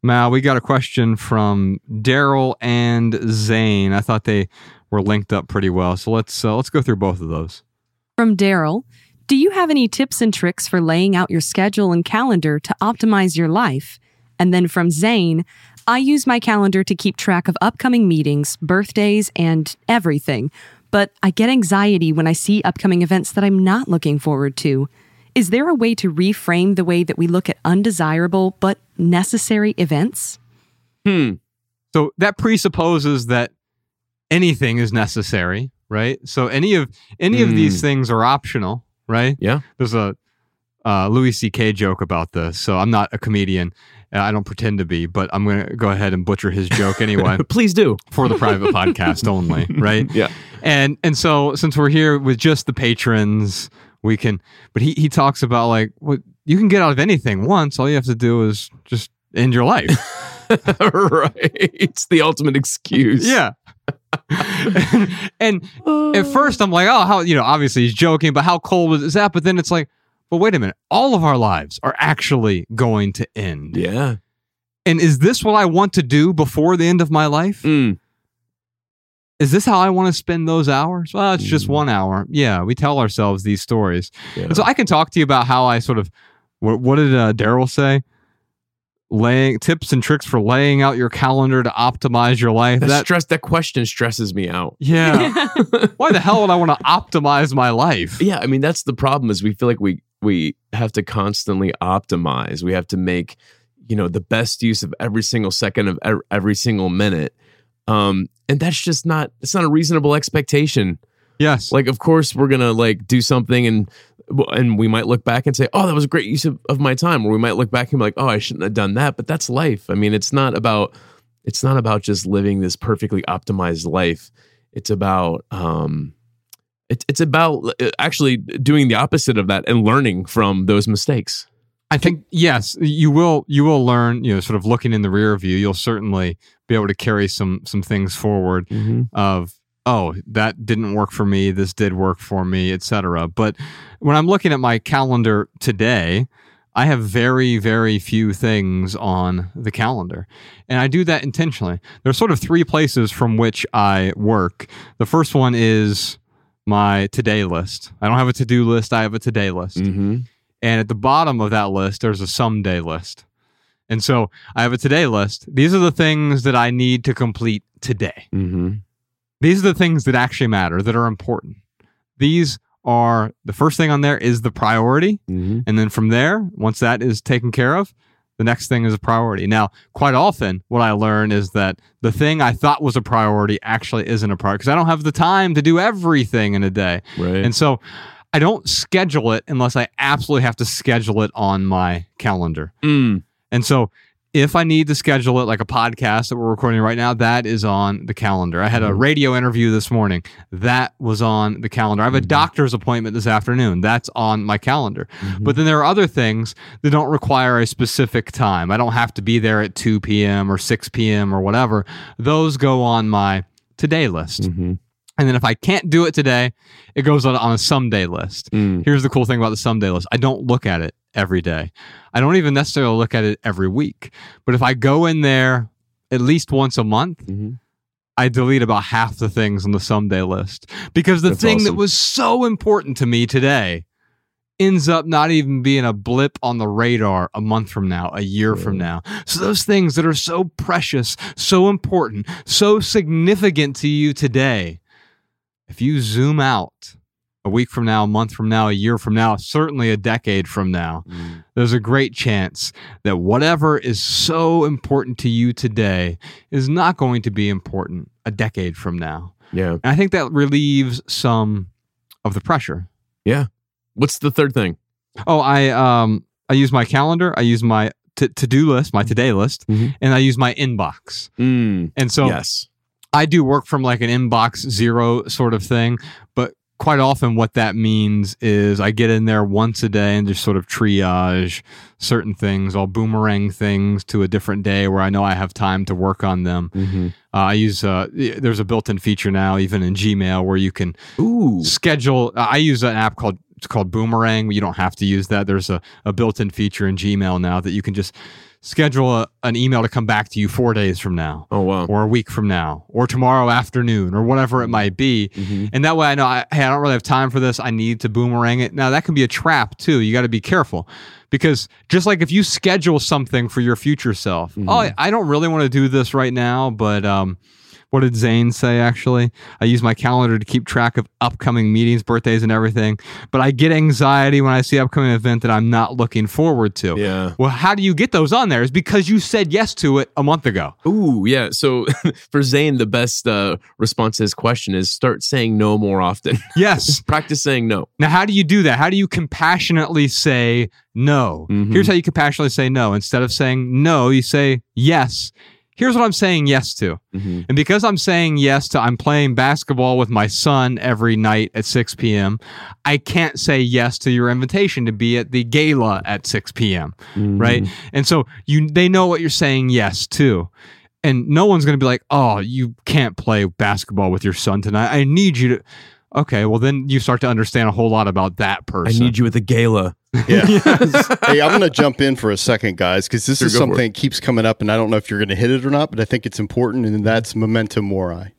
[SPEAKER 1] Mal, we got a question from Daryl and Zane. I thought they were linked up pretty well. So let's uh, let's go through both of those.
[SPEAKER 3] From Daryl, do you have any tips and tricks for laying out your schedule and calendar to optimize your life? And then from Zane, I use my calendar to keep track of upcoming meetings, birthdays, and everything. But I get anxiety when I see upcoming events that I'm not looking forward to. Is there a way to reframe the way that we look at undesirable but necessary events?
[SPEAKER 2] Hmm.
[SPEAKER 1] So that presupposes that anything is necessary, right? So any of any of these
[SPEAKER 2] Mm.
[SPEAKER 1] things are optional, right?
[SPEAKER 2] Yeah.
[SPEAKER 1] There's a uh, Louis C.K. joke about this. So I'm not a comedian. I don't pretend to be, but I'm going to go ahead and butcher his joke anyway
[SPEAKER 2] Please do.
[SPEAKER 1] for the private podcast only, right?
[SPEAKER 2] Yeah.
[SPEAKER 1] And and so since we're here with just the patrons, we can. But he he talks about like what you can get out of anything once. All you have to do is just end your life.
[SPEAKER 2] right. It's the ultimate excuse.
[SPEAKER 1] Yeah. and at first I'm like, oh, how you know, obviously he's joking, but how cold is that? But then it's like, but wait a minute, all of our lives are actually going to end.
[SPEAKER 2] Yeah.
[SPEAKER 1] And is this what I want to do before the end of my life?
[SPEAKER 2] Mm.
[SPEAKER 1] Is this how I want to spend those hours? Well, it's just
[SPEAKER 2] Mm.
[SPEAKER 1] one hour. Yeah, we tell ourselves these stories.
[SPEAKER 2] Yeah.
[SPEAKER 1] And so I can talk to you about how I sort of what, what did uh, Daryl say? Laying tips and tricks for laying out your calendar to optimize your life.
[SPEAKER 2] that,
[SPEAKER 1] That
[SPEAKER 2] stress that question stresses me out.
[SPEAKER 1] yeah. Why the hell would I want to optimize my life?
[SPEAKER 2] Yeah, I mean that's the problem is we feel like we we have to constantly optimize. We have to make you know the best use of every single second of every single minute. Um and that's just not it's not a reasonable expectation.
[SPEAKER 1] Yes.
[SPEAKER 2] Like of course we're going to like do something and and we might look back and say, "Oh, that was a great use of, of my time." Or we might look back and be like, "Oh, I shouldn't have done that." But that's life. I mean, it's not about it's not about just living this perfectly optimized life. It's about um it's it's about uh, actually doing the opposite of that and learning from those mistakes.
[SPEAKER 1] I think yes, you will you will learn, you know, sort of looking in the rear view, you'll certainly be able to carry some some things forward of oh, that didn't work for me, this did work for me, etc. But when I'm looking at my calendar today, I have very very few things on the calendar. And I do that intentionally. There's sort of three places from which I work. The first one is my today list. I don't have a to-do list, I have a today list.
[SPEAKER 2] Mm-hmm.
[SPEAKER 1] And at the bottom of that list, there's a someday list. And so I have a today list. These are the things that I need to complete today.
[SPEAKER 2] Mm-hmm.
[SPEAKER 1] These are the things that actually matter, that are important. These are the first thing on there is the priority.
[SPEAKER 2] Mm-hmm.
[SPEAKER 1] And then from there, once that is taken care of, the next thing is a priority. Now, quite often, what I learn is that the thing I thought was a priority actually isn't a priority because I don't have the time to do everything in a day.
[SPEAKER 2] Right.
[SPEAKER 1] And so I don't schedule it unless I absolutely have to schedule it on my calendar.
[SPEAKER 2] Mm.
[SPEAKER 1] And so if I need to schedule it, like a podcast that we're recording right now, that is on the calendar. I had a
[SPEAKER 2] Mhm.
[SPEAKER 1] radio interview this morning. That was on the calendar. I have a
[SPEAKER 2] Mhm.
[SPEAKER 1] doctor's appointment this afternoon. That's on my calendar.
[SPEAKER 2] Mm-hmm.
[SPEAKER 1] But then there are other things that don't require a specific time. I don't have to be there at 2 p.m. or 6 p.m. or whatever. Those go on my today list.
[SPEAKER 2] Mhm.
[SPEAKER 1] And then if I can't do it today, it goes on, on a someday list.
[SPEAKER 2] Mm.
[SPEAKER 1] Here's the cool thing about the someday list I don't look at it every day. I don't even necessarily look at it every week. But if I go in there at least once a month,
[SPEAKER 2] Mhm.
[SPEAKER 1] I delete about half the things on the someday list because the
[SPEAKER 2] That's
[SPEAKER 1] thing that was so important to me today ends up not even being a blip on the radar a month from now, a year from now. So those things that are so precious, so important, so significant to you today, if you zoom out a week from now, a month from now, a year from now, certainly a decade from now,
[SPEAKER 2] Mm.
[SPEAKER 1] there's a great chance that whatever is so important to you today is not going to be important a decade from now.
[SPEAKER 2] Yeah.
[SPEAKER 1] And I think that relieves some of the pressure. Yeah.
[SPEAKER 2] What's the third thing?
[SPEAKER 1] Oh, I um I use my calendar, I use my t- to-do list, my today list,
[SPEAKER 2] Mhm.
[SPEAKER 1] and I use my inbox.
[SPEAKER 2] Mm.
[SPEAKER 1] And so
[SPEAKER 2] yes.
[SPEAKER 1] I do work from like an inbox zero sort of thing, but quite often what that means is I get in there once a day and just sort of triage certain things. I'll boomerang things to a different day where I know I have time to work on them.
[SPEAKER 2] Mm-hmm.
[SPEAKER 1] Uh, I use uh, there's a built-in feature now, even in Gmail, where you can
[SPEAKER 2] Ooh.
[SPEAKER 1] schedule. I use an app called it's called Boomerang. You don't have to use that. There's a, a built-in feature in Gmail now that you can just schedule a, an email to come back to you four days from now
[SPEAKER 2] Oh wow.
[SPEAKER 1] or a week from now or tomorrow afternoon or whatever it might be.
[SPEAKER 2] Mhm.
[SPEAKER 1] And that way I know, I, hey, I don't really have time for this. I need to boomerang it. Now, that can be a trap too. You got to be careful because just like if you schedule something for your future self,
[SPEAKER 2] Mhm.
[SPEAKER 1] oh, I- I don't really want to do this right now, but, um, what did Zane say actually? I use my calendar to keep track of upcoming meetings, birthdays, and everything. But I get anxiety when I see upcoming event that I'm not looking forward to.
[SPEAKER 2] Yeah.
[SPEAKER 1] Well, how do you get those on there? Is because you said yes to it a month ago.
[SPEAKER 2] Ooh, yeah. So for Zane, the best uh, response to his question is start saying no more often.
[SPEAKER 1] Yes.
[SPEAKER 2] Practice saying no.
[SPEAKER 1] Now, how do you do that? How do you compassionately say no?
[SPEAKER 2] Mhm.
[SPEAKER 1] Here's how you compassionately say no. Instead of saying no, you say yes. Here's what I'm saying yes to.
[SPEAKER 2] Mhm.
[SPEAKER 1] And because I'm saying yes to I'm playing basketball with my son every night at 6 p.m., I can't say yes to your invitation to be at the gala at 6 p.m. right? And so you they know what you're saying yes to. And no one's going to be like, "Oh, you can't play basketball with your son tonight. I need you to." Okay, well then you start to understand a whole lot about that person.
[SPEAKER 2] I need you at the gala.
[SPEAKER 4] Yeah. hey, I'm going to jump in for a second, guys, because this
[SPEAKER 2] Sure,
[SPEAKER 4] is something that keeps coming up, and I don't know if you're going to hit it or not, but I think it's important, and that's memento mori.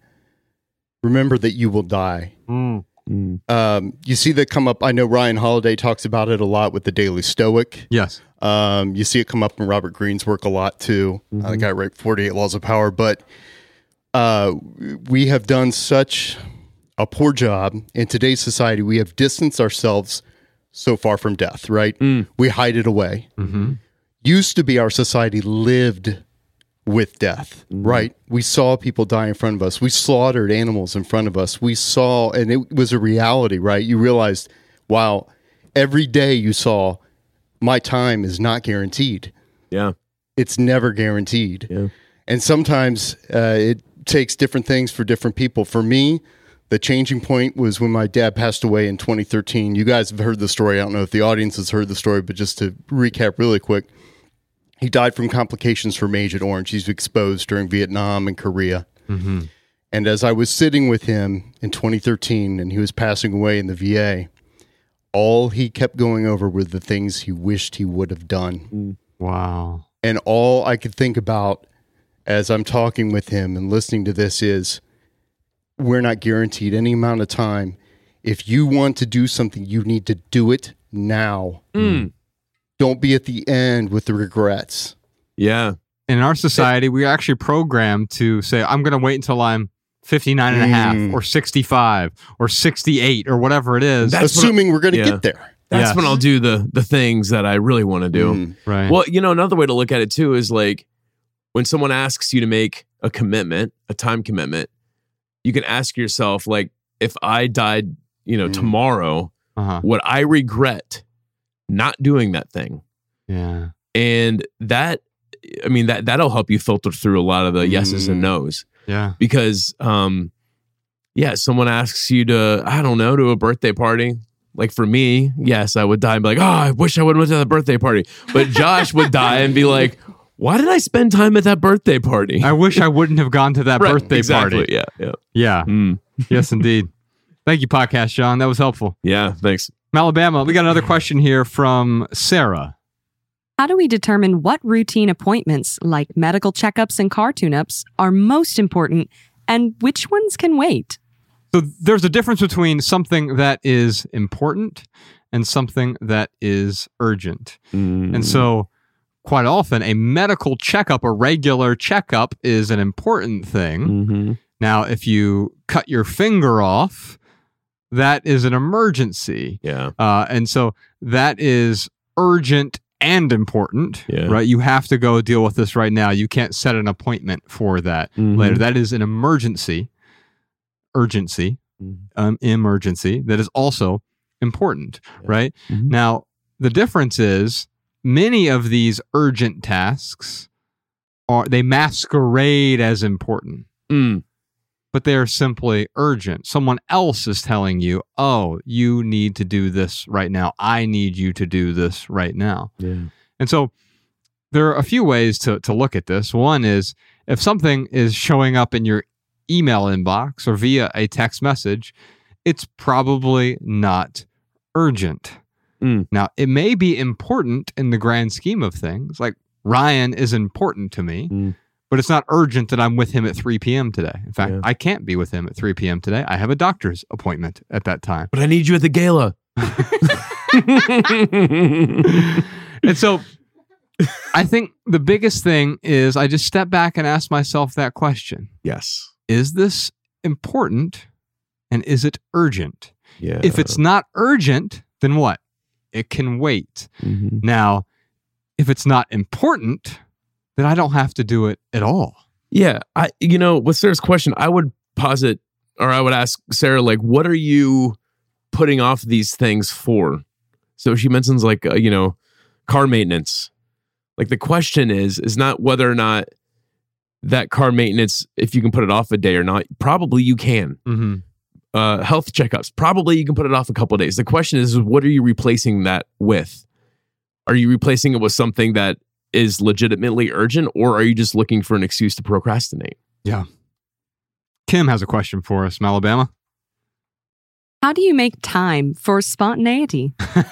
[SPEAKER 4] Remember that you will die.
[SPEAKER 1] Mm.
[SPEAKER 2] Mm.
[SPEAKER 4] Um, you see that come up. I know Ryan Holiday talks about it a lot with the Daily Stoic.
[SPEAKER 1] Yes.
[SPEAKER 4] Um, you see it come up in Robert Greene's work a lot too. Uh, the guy who wrote 48 Laws of Power. But uh, we have done such a poor job in today's society. We have distanced ourselves so far from death, right?
[SPEAKER 2] Mm.
[SPEAKER 4] We hide it away.
[SPEAKER 1] Mm-hmm.
[SPEAKER 4] Used to be our society lived with death, right? We saw people die in front of us. We slaughtered animals in front of us. We saw, and it was a reality, right? You realized, wow, every day you saw, my time is not guaranteed.
[SPEAKER 2] Yeah.
[SPEAKER 4] It's never guaranteed.
[SPEAKER 2] Yeah.
[SPEAKER 4] And sometimes uh, it takes different things for different people. For me, the changing point was when my dad passed away in 2013. You guys have heard the story. I don't know if the audience has heard the story, but just to recap really quick, he died from complications from Agent Orange. He's exposed during Vietnam and Korea.
[SPEAKER 1] Mm-hmm.
[SPEAKER 4] And as I was sitting with him in 2013 and he was passing away in the VA, all he kept going over were the things he wished he would have done.
[SPEAKER 1] Wow.
[SPEAKER 4] And all I could think about as I'm talking with him and listening to this is we're not guaranteed any amount of time. If you want to do something, you need to do it now.
[SPEAKER 2] Mm.
[SPEAKER 4] Don't be at the end with the regrets.
[SPEAKER 2] Yeah.
[SPEAKER 1] In our society, we're actually programmed to say, I'm going to wait until I'm 59 and a half
[SPEAKER 4] Mm.
[SPEAKER 1] or 65 or 68 or whatever it is.
[SPEAKER 2] That's what-
[SPEAKER 4] assuming we're going to
[SPEAKER 2] yeah.
[SPEAKER 4] get there.
[SPEAKER 2] That's
[SPEAKER 1] Yes.
[SPEAKER 2] when I'll do the the things that I really want to do.
[SPEAKER 4] Mm.
[SPEAKER 1] right.
[SPEAKER 2] Well, you know, another way to look at it too is like when someone asks you to make a commitment, a time commitment, you can ask yourself, like, if I died, you know,
[SPEAKER 4] Mm.
[SPEAKER 2] tomorrow,
[SPEAKER 1] uh-huh.
[SPEAKER 2] would I regret not doing that thing?
[SPEAKER 1] Yeah.
[SPEAKER 2] And that I mean that that'll help you filter through a lot of the yeses and
[SPEAKER 4] Mm.
[SPEAKER 2] nos
[SPEAKER 1] Yeah.
[SPEAKER 2] because um yeah, someone asks you to I don't know to a birthday party. Like for me, yes, I would die and be like, oh, I wish I would have went to that birthday party. But Josh would die and be like, why did I spend time at that birthday party?
[SPEAKER 1] I wish I wouldn't have gone to that
[SPEAKER 2] Right,
[SPEAKER 1] birthday
[SPEAKER 2] exactly.
[SPEAKER 1] party.
[SPEAKER 2] Yeah, yeah,
[SPEAKER 1] Yeah.
[SPEAKER 2] Mm.
[SPEAKER 1] yes, indeed. Thank you, podcast Shawn. That was helpful.
[SPEAKER 2] yeah. Thanks.
[SPEAKER 1] Malabama, we got another question here from Sarah.
[SPEAKER 3] How do we determine what routine appointments, like medical checkups and car tune ups, are most important and which ones can wait?
[SPEAKER 1] So there's a difference between something that is important and something that is urgent.
[SPEAKER 2] Mm.
[SPEAKER 1] And so, quite often, a medical checkup, a regular checkup, is an important thing.
[SPEAKER 2] Mhm.
[SPEAKER 1] Now, if you cut your finger off, that is an emergency.
[SPEAKER 2] yeah,
[SPEAKER 1] Uh, and so that is urgent and important,
[SPEAKER 2] Yeah.
[SPEAKER 1] right? You have to go deal with this right now. You can't set an appointment for that
[SPEAKER 2] Mhm.
[SPEAKER 1] later. That is an emergency, urgency,
[SPEAKER 2] Mhm.
[SPEAKER 1] um, emergency that is also important,
[SPEAKER 2] Yeah.
[SPEAKER 1] right?
[SPEAKER 2] Mhm.
[SPEAKER 1] Now, the difference is many of these urgent tasks are they masquerade as important
[SPEAKER 2] Mm.
[SPEAKER 1] but they are simply urgent. Someone else is telling you, oh, you need to do this right now. I need you to do this right now.
[SPEAKER 2] Yeah.
[SPEAKER 1] And so there are a few ways to, to look at this. One is if something is showing up in your email inbox or via a text message, it's probably not urgent.
[SPEAKER 2] Mm.
[SPEAKER 1] Now, it may be important in the grand scheme of things. Like Ryan is important to me,
[SPEAKER 2] Mm.
[SPEAKER 1] but it's not urgent that I'm with him at 3 p.m. today. In fact,
[SPEAKER 2] Yeah.
[SPEAKER 1] I can't be with him at 3 p.m. today. I have a doctor's appointment at that time.
[SPEAKER 2] But I need you at the gala.
[SPEAKER 1] and so I think the biggest thing is I just step back and ask myself that question
[SPEAKER 2] yes.
[SPEAKER 1] Is this important and is it urgent?
[SPEAKER 2] Yeah.
[SPEAKER 1] If it's not urgent, then what? It can wait.
[SPEAKER 2] Mhm.
[SPEAKER 1] Now, if it's not important, then I don't have to do it at all.
[SPEAKER 2] Yeah, I you know, with Sarah's question, I would posit or I would ask Sarah like what are you putting off these things for? So she mentions like uh, you know, car maintenance. Like the question is is not whether or not that car maintenance if you can put it off a day or not. Probably you can.
[SPEAKER 1] Mm-hmm.
[SPEAKER 2] Uh health checkups, probably you can put it off a couple of days. The question is what are you replacing that with? Are you replacing it with something that is legitimately urgent or are you just looking for an excuse to procrastinate? Yeah.
[SPEAKER 1] Kim has a question for us from Alabama.
[SPEAKER 3] How do you make time for spontaneity?
[SPEAKER 1] That's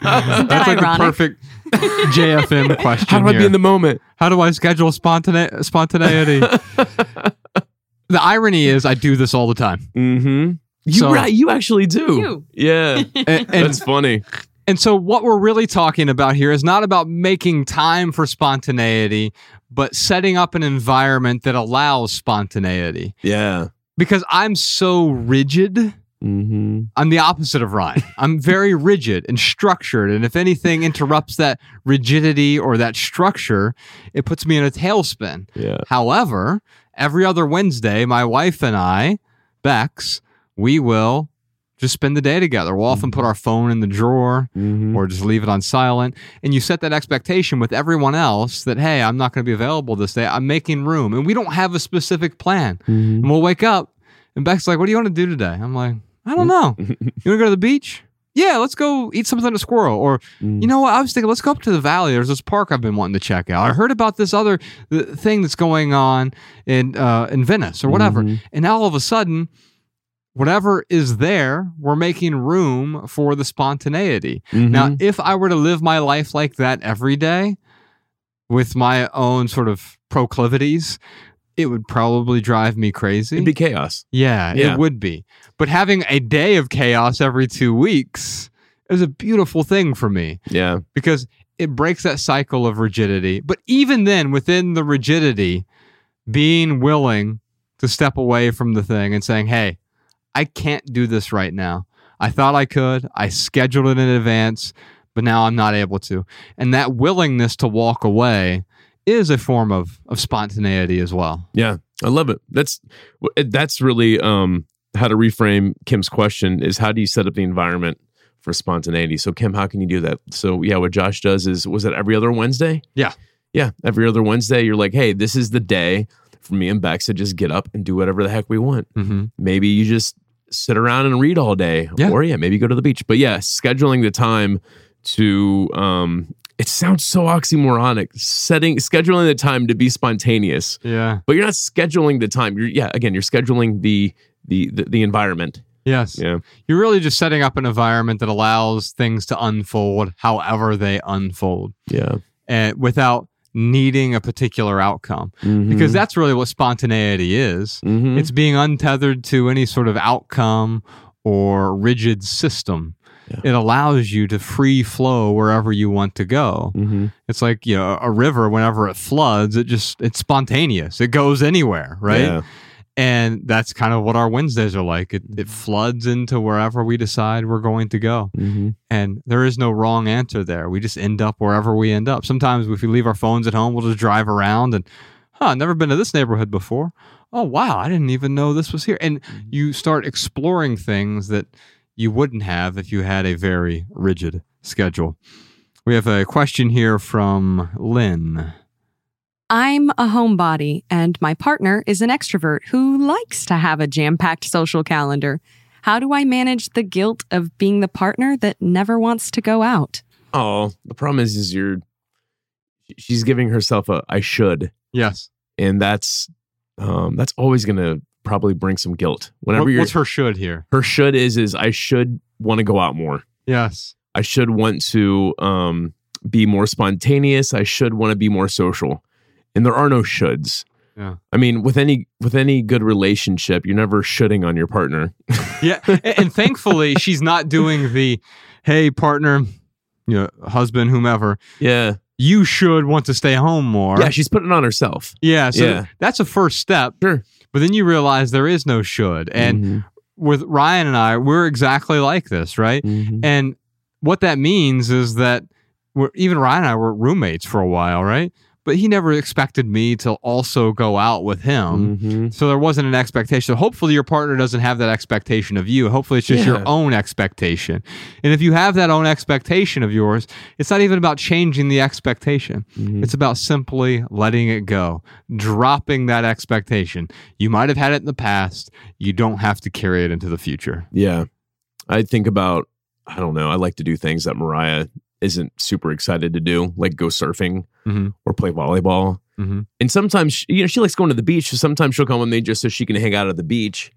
[SPEAKER 1] like
[SPEAKER 3] ironic?
[SPEAKER 1] the perfect JFM question.
[SPEAKER 2] How do I be in the moment?
[SPEAKER 1] How do I schedule spontane- spontaneity? the irony is, I do this all the time,
[SPEAKER 2] Mm-hmm. You
[SPEAKER 1] So-
[SPEAKER 2] right, you actually do.
[SPEAKER 3] You.
[SPEAKER 2] Yeah.
[SPEAKER 1] and, and
[SPEAKER 2] That's funny.
[SPEAKER 1] and so what we're really talking about here is not about making time for spontaneity, but setting up an environment that allows spontaneity.
[SPEAKER 2] Yeah.
[SPEAKER 1] Because I'm so rigid.
[SPEAKER 2] Mm-hmm.
[SPEAKER 1] I'm the opposite of Ryan. I'm very rigid and structured. And if anything interrupts that rigidity or that structure, it puts me in a tailspin.
[SPEAKER 2] Yeah.
[SPEAKER 1] However, every other Wednesday, my wife and I, Bex, we will just spend the day together. We'll often put our phone in the drawer
[SPEAKER 2] Mm-hmm.
[SPEAKER 1] or just leave it on silent. And you set that expectation with everyone else that, hey, I'm not going to be available this day. I'm making room. And we don't have a specific plan.
[SPEAKER 2] Mm-hmm.
[SPEAKER 1] And we'll wake up and Bex like, what do you want to do today? I'm like, I don't know. You want to go to the beach? Yeah, let's go eat something at a Sqirl. Or,
[SPEAKER 2] Mm.
[SPEAKER 1] you know what? I was thinking, let's go up to the valley. There's this park I've been wanting to check out. I heard about this other uh, thing that's going on in uh, in Venice or whatever.
[SPEAKER 2] Mhm.
[SPEAKER 1] And now all of a sudden, whatever is there, we're making room for the spontaneity.
[SPEAKER 2] Mhm.
[SPEAKER 1] Now, if I were to live my life like that every day with my own sort of proclivities, it would probably drive me crazy.
[SPEAKER 2] it'd be chaos.
[SPEAKER 1] yeah,
[SPEAKER 2] Yeah.
[SPEAKER 1] it would be. But having a day of chaos every two weeks is a beautiful thing for me
[SPEAKER 2] Yeah.
[SPEAKER 1] because it breaks that cycle of rigidity. But even then, within the rigidity, being willing to step away from the thing and saying, hey, I can't do this right now. I thought I could. I scheduled it in advance, but now I'm not able to. And that willingness to walk away is a form of, of spontaneity as well.
[SPEAKER 2] Yeah. I love it. That's that's really um how to reframe Kim's question is how do you set up the environment for spontaneity? So Kim, how can you do that? So yeah, what Josh does is was it every other Wednesday?
[SPEAKER 1] Yeah.
[SPEAKER 2] Yeah, every other Wednesday, you're like, hey, this is the day for me and Bex to just get up and do whatever the heck we want.
[SPEAKER 1] Mm-hmm.
[SPEAKER 2] Maybe you just sit around and read all day,
[SPEAKER 1] Yeah.
[SPEAKER 2] or yeah, maybe go to the beach. But yeah, scheduling the time to um, it sounds so oxymoronic. Setting scheduling the time to be spontaneous,
[SPEAKER 1] Yeah.
[SPEAKER 2] but you're not scheduling the time. You're yeah, again, you're scheduling the the the, the environment.
[SPEAKER 1] Yes.
[SPEAKER 2] Yeah,
[SPEAKER 1] You're really just setting up an environment that allows things to unfold however they unfold
[SPEAKER 2] yeah,
[SPEAKER 1] and without needing a particular outcome.
[SPEAKER 2] Mm-hmm.
[SPEAKER 1] Because that's really what spontaneity is.
[SPEAKER 2] Mhm.
[SPEAKER 1] It's being untethered to any sort of outcome or rigid system.
[SPEAKER 2] Yeah.
[SPEAKER 1] It allows you to free flow wherever you want to go.
[SPEAKER 2] Mhm.
[SPEAKER 1] It's like, you know, a river whenever it floods, it just it's spontaneous. It goes anywhere, right?
[SPEAKER 2] Yeah.
[SPEAKER 1] And that's kind of what our Wednesdays are like. It, it floods into wherever we decide we're going to go.
[SPEAKER 2] Mhm.
[SPEAKER 1] And there is no wrong answer there. We just end up wherever we end up. Sometimes if we leave our phones at home, we'll just drive around and, huh, never been to this neighborhood before. Oh, wow, I didn't even know this was here. And you start exploring things that you wouldn't have if you had a very rigid schedule. We have a question here from Lynn.
[SPEAKER 3] I'm a homebody, and my partner is an extrovert who likes to have a jam packed social calendar. How do I manage the guilt of being the partner that never wants to go out?
[SPEAKER 2] Oh, the problem is, is you're she's giving herself a I should,
[SPEAKER 1] Yes.
[SPEAKER 2] and that's um that's always gonna probably bring some guilt. Whenever
[SPEAKER 1] What-
[SPEAKER 2] you're
[SPEAKER 1] what's her should here?
[SPEAKER 2] her should is is I should want to go out more.
[SPEAKER 1] Yes.
[SPEAKER 2] I should want to um be more spontaneous. I should want to be more social. And there are no shoulds.
[SPEAKER 1] Yeah.
[SPEAKER 2] I mean, with any with any good relationship, you're never shoulding on your partner.
[SPEAKER 1] Yeah. A- and thankfully, she's not doing the, hey, partner, you know, husband, whomever,
[SPEAKER 2] yeah.
[SPEAKER 1] you should want to stay home more.
[SPEAKER 2] Yeah, she's putting it on herself.
[SPEAKER 1] Yeah. So
[SPEAKER 2] Yeah.
[SPEAKER 1] that's a first step.
[SPEAKER 2] Sure.
[SPEAKER 1] But then you realize there is no should. And
[SPEAKER 2] Mhm.
[SPEAKER 1] with Ryan and I, we're exactly like this, right?
[SPEAKER 2] Mhm.
[SPEAKER 1] And what that means is that we're, even Ryan and I were roommates for a while, right? But he never expected me to also go out with him.
[SPEAKER 2] Mhm.
[SPEAKER 1] So there wasn't an expectation. Hopefully, your partner doesn't have that expectation of you. Hopefully, it's just
[SPEAKER 2] Yeah.
[SPEAKER 1] your own expectation. And if you have that own expectation of yours, it's not even about changing the expectation.
[SPEAKER 2] Mhm.
[SPEAKER 1] It's about simply letting it go, dropping that expectation. You might have had it in the past. You don't have to carry it into the future.
[SPEAKER 2] Yeah. I think about, I don't know, I like to do things that Mariah isn't super excited to do, like go surfing
[SPEAKER 1] Mhm.
[SPEAKER 2] or play volleyball.
[SPEAKER 1] Mhm.
[SPEAKER 2] And sometimes, she- you know, she likes going to the beach. So sometimes she'll come with me just so she can hang out at the beach.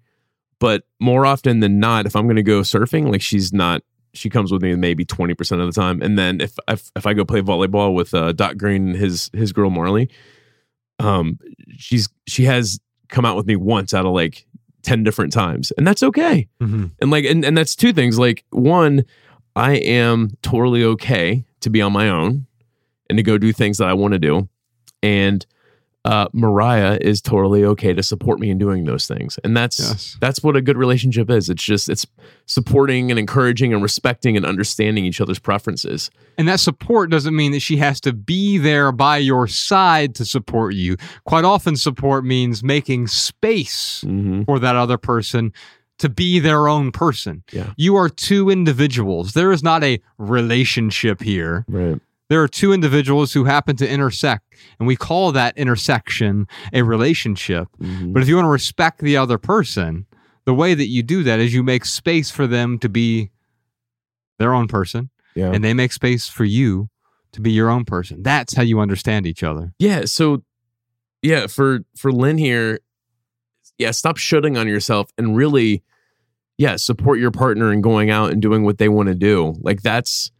[SPEAKER 2] But more often than not, if I'm going to go surfing, like she's not, she comes with me maybe 20% of the time. And then if, if, if I go play volleyball with uh, Dot Green and his, his girl Marley, um, she's, she has come out with me once out of like 10 different times. And that's okay
[SPEAKER 1] Mhm.
[SPEAKER 2] and like and, and that's two things like one i am totally okay to be on my own and to go do things that i want to do and uh, mariah is totally okay to support me in doing those things and that's
[SPEAKER 1] Yes.
[SPEAKER 2] that's what a good relationship is it's just it's supporting and encouraging and respecting and understanding each other's preferences
[SPEAKER 1] And that support doesn't mean that she has to be there by your side to support you. Quite often, support means making space
[SPEAKER 2] mm-hmm.
[SPEAKER 1] for that other person to be their own person.
[SPEAKER 2] Yeah.
[SPEAKER 1] You are two individuals. There is not a relationship here.
[SPEAKER 2] right
[SPEAKER 1] There are two individuals who happen to intersect, and we call that intersection a relationship.
[SPEAKER 2] Mhm.
[SPEAKER 1] But if you want to respect the other person, the way that you do that is you make space for them to be their own person,
[SPEAKER 2] yeah
[SPEAKER 1] and they make space for you to be your own person. That's how you understand each other.
[SPEAKER 2] Yeah. So, yeah, for for Lynn here, yeah, stop shooting on yourself and really, yeah, support your partner in going out and doing what they want to do. Like that's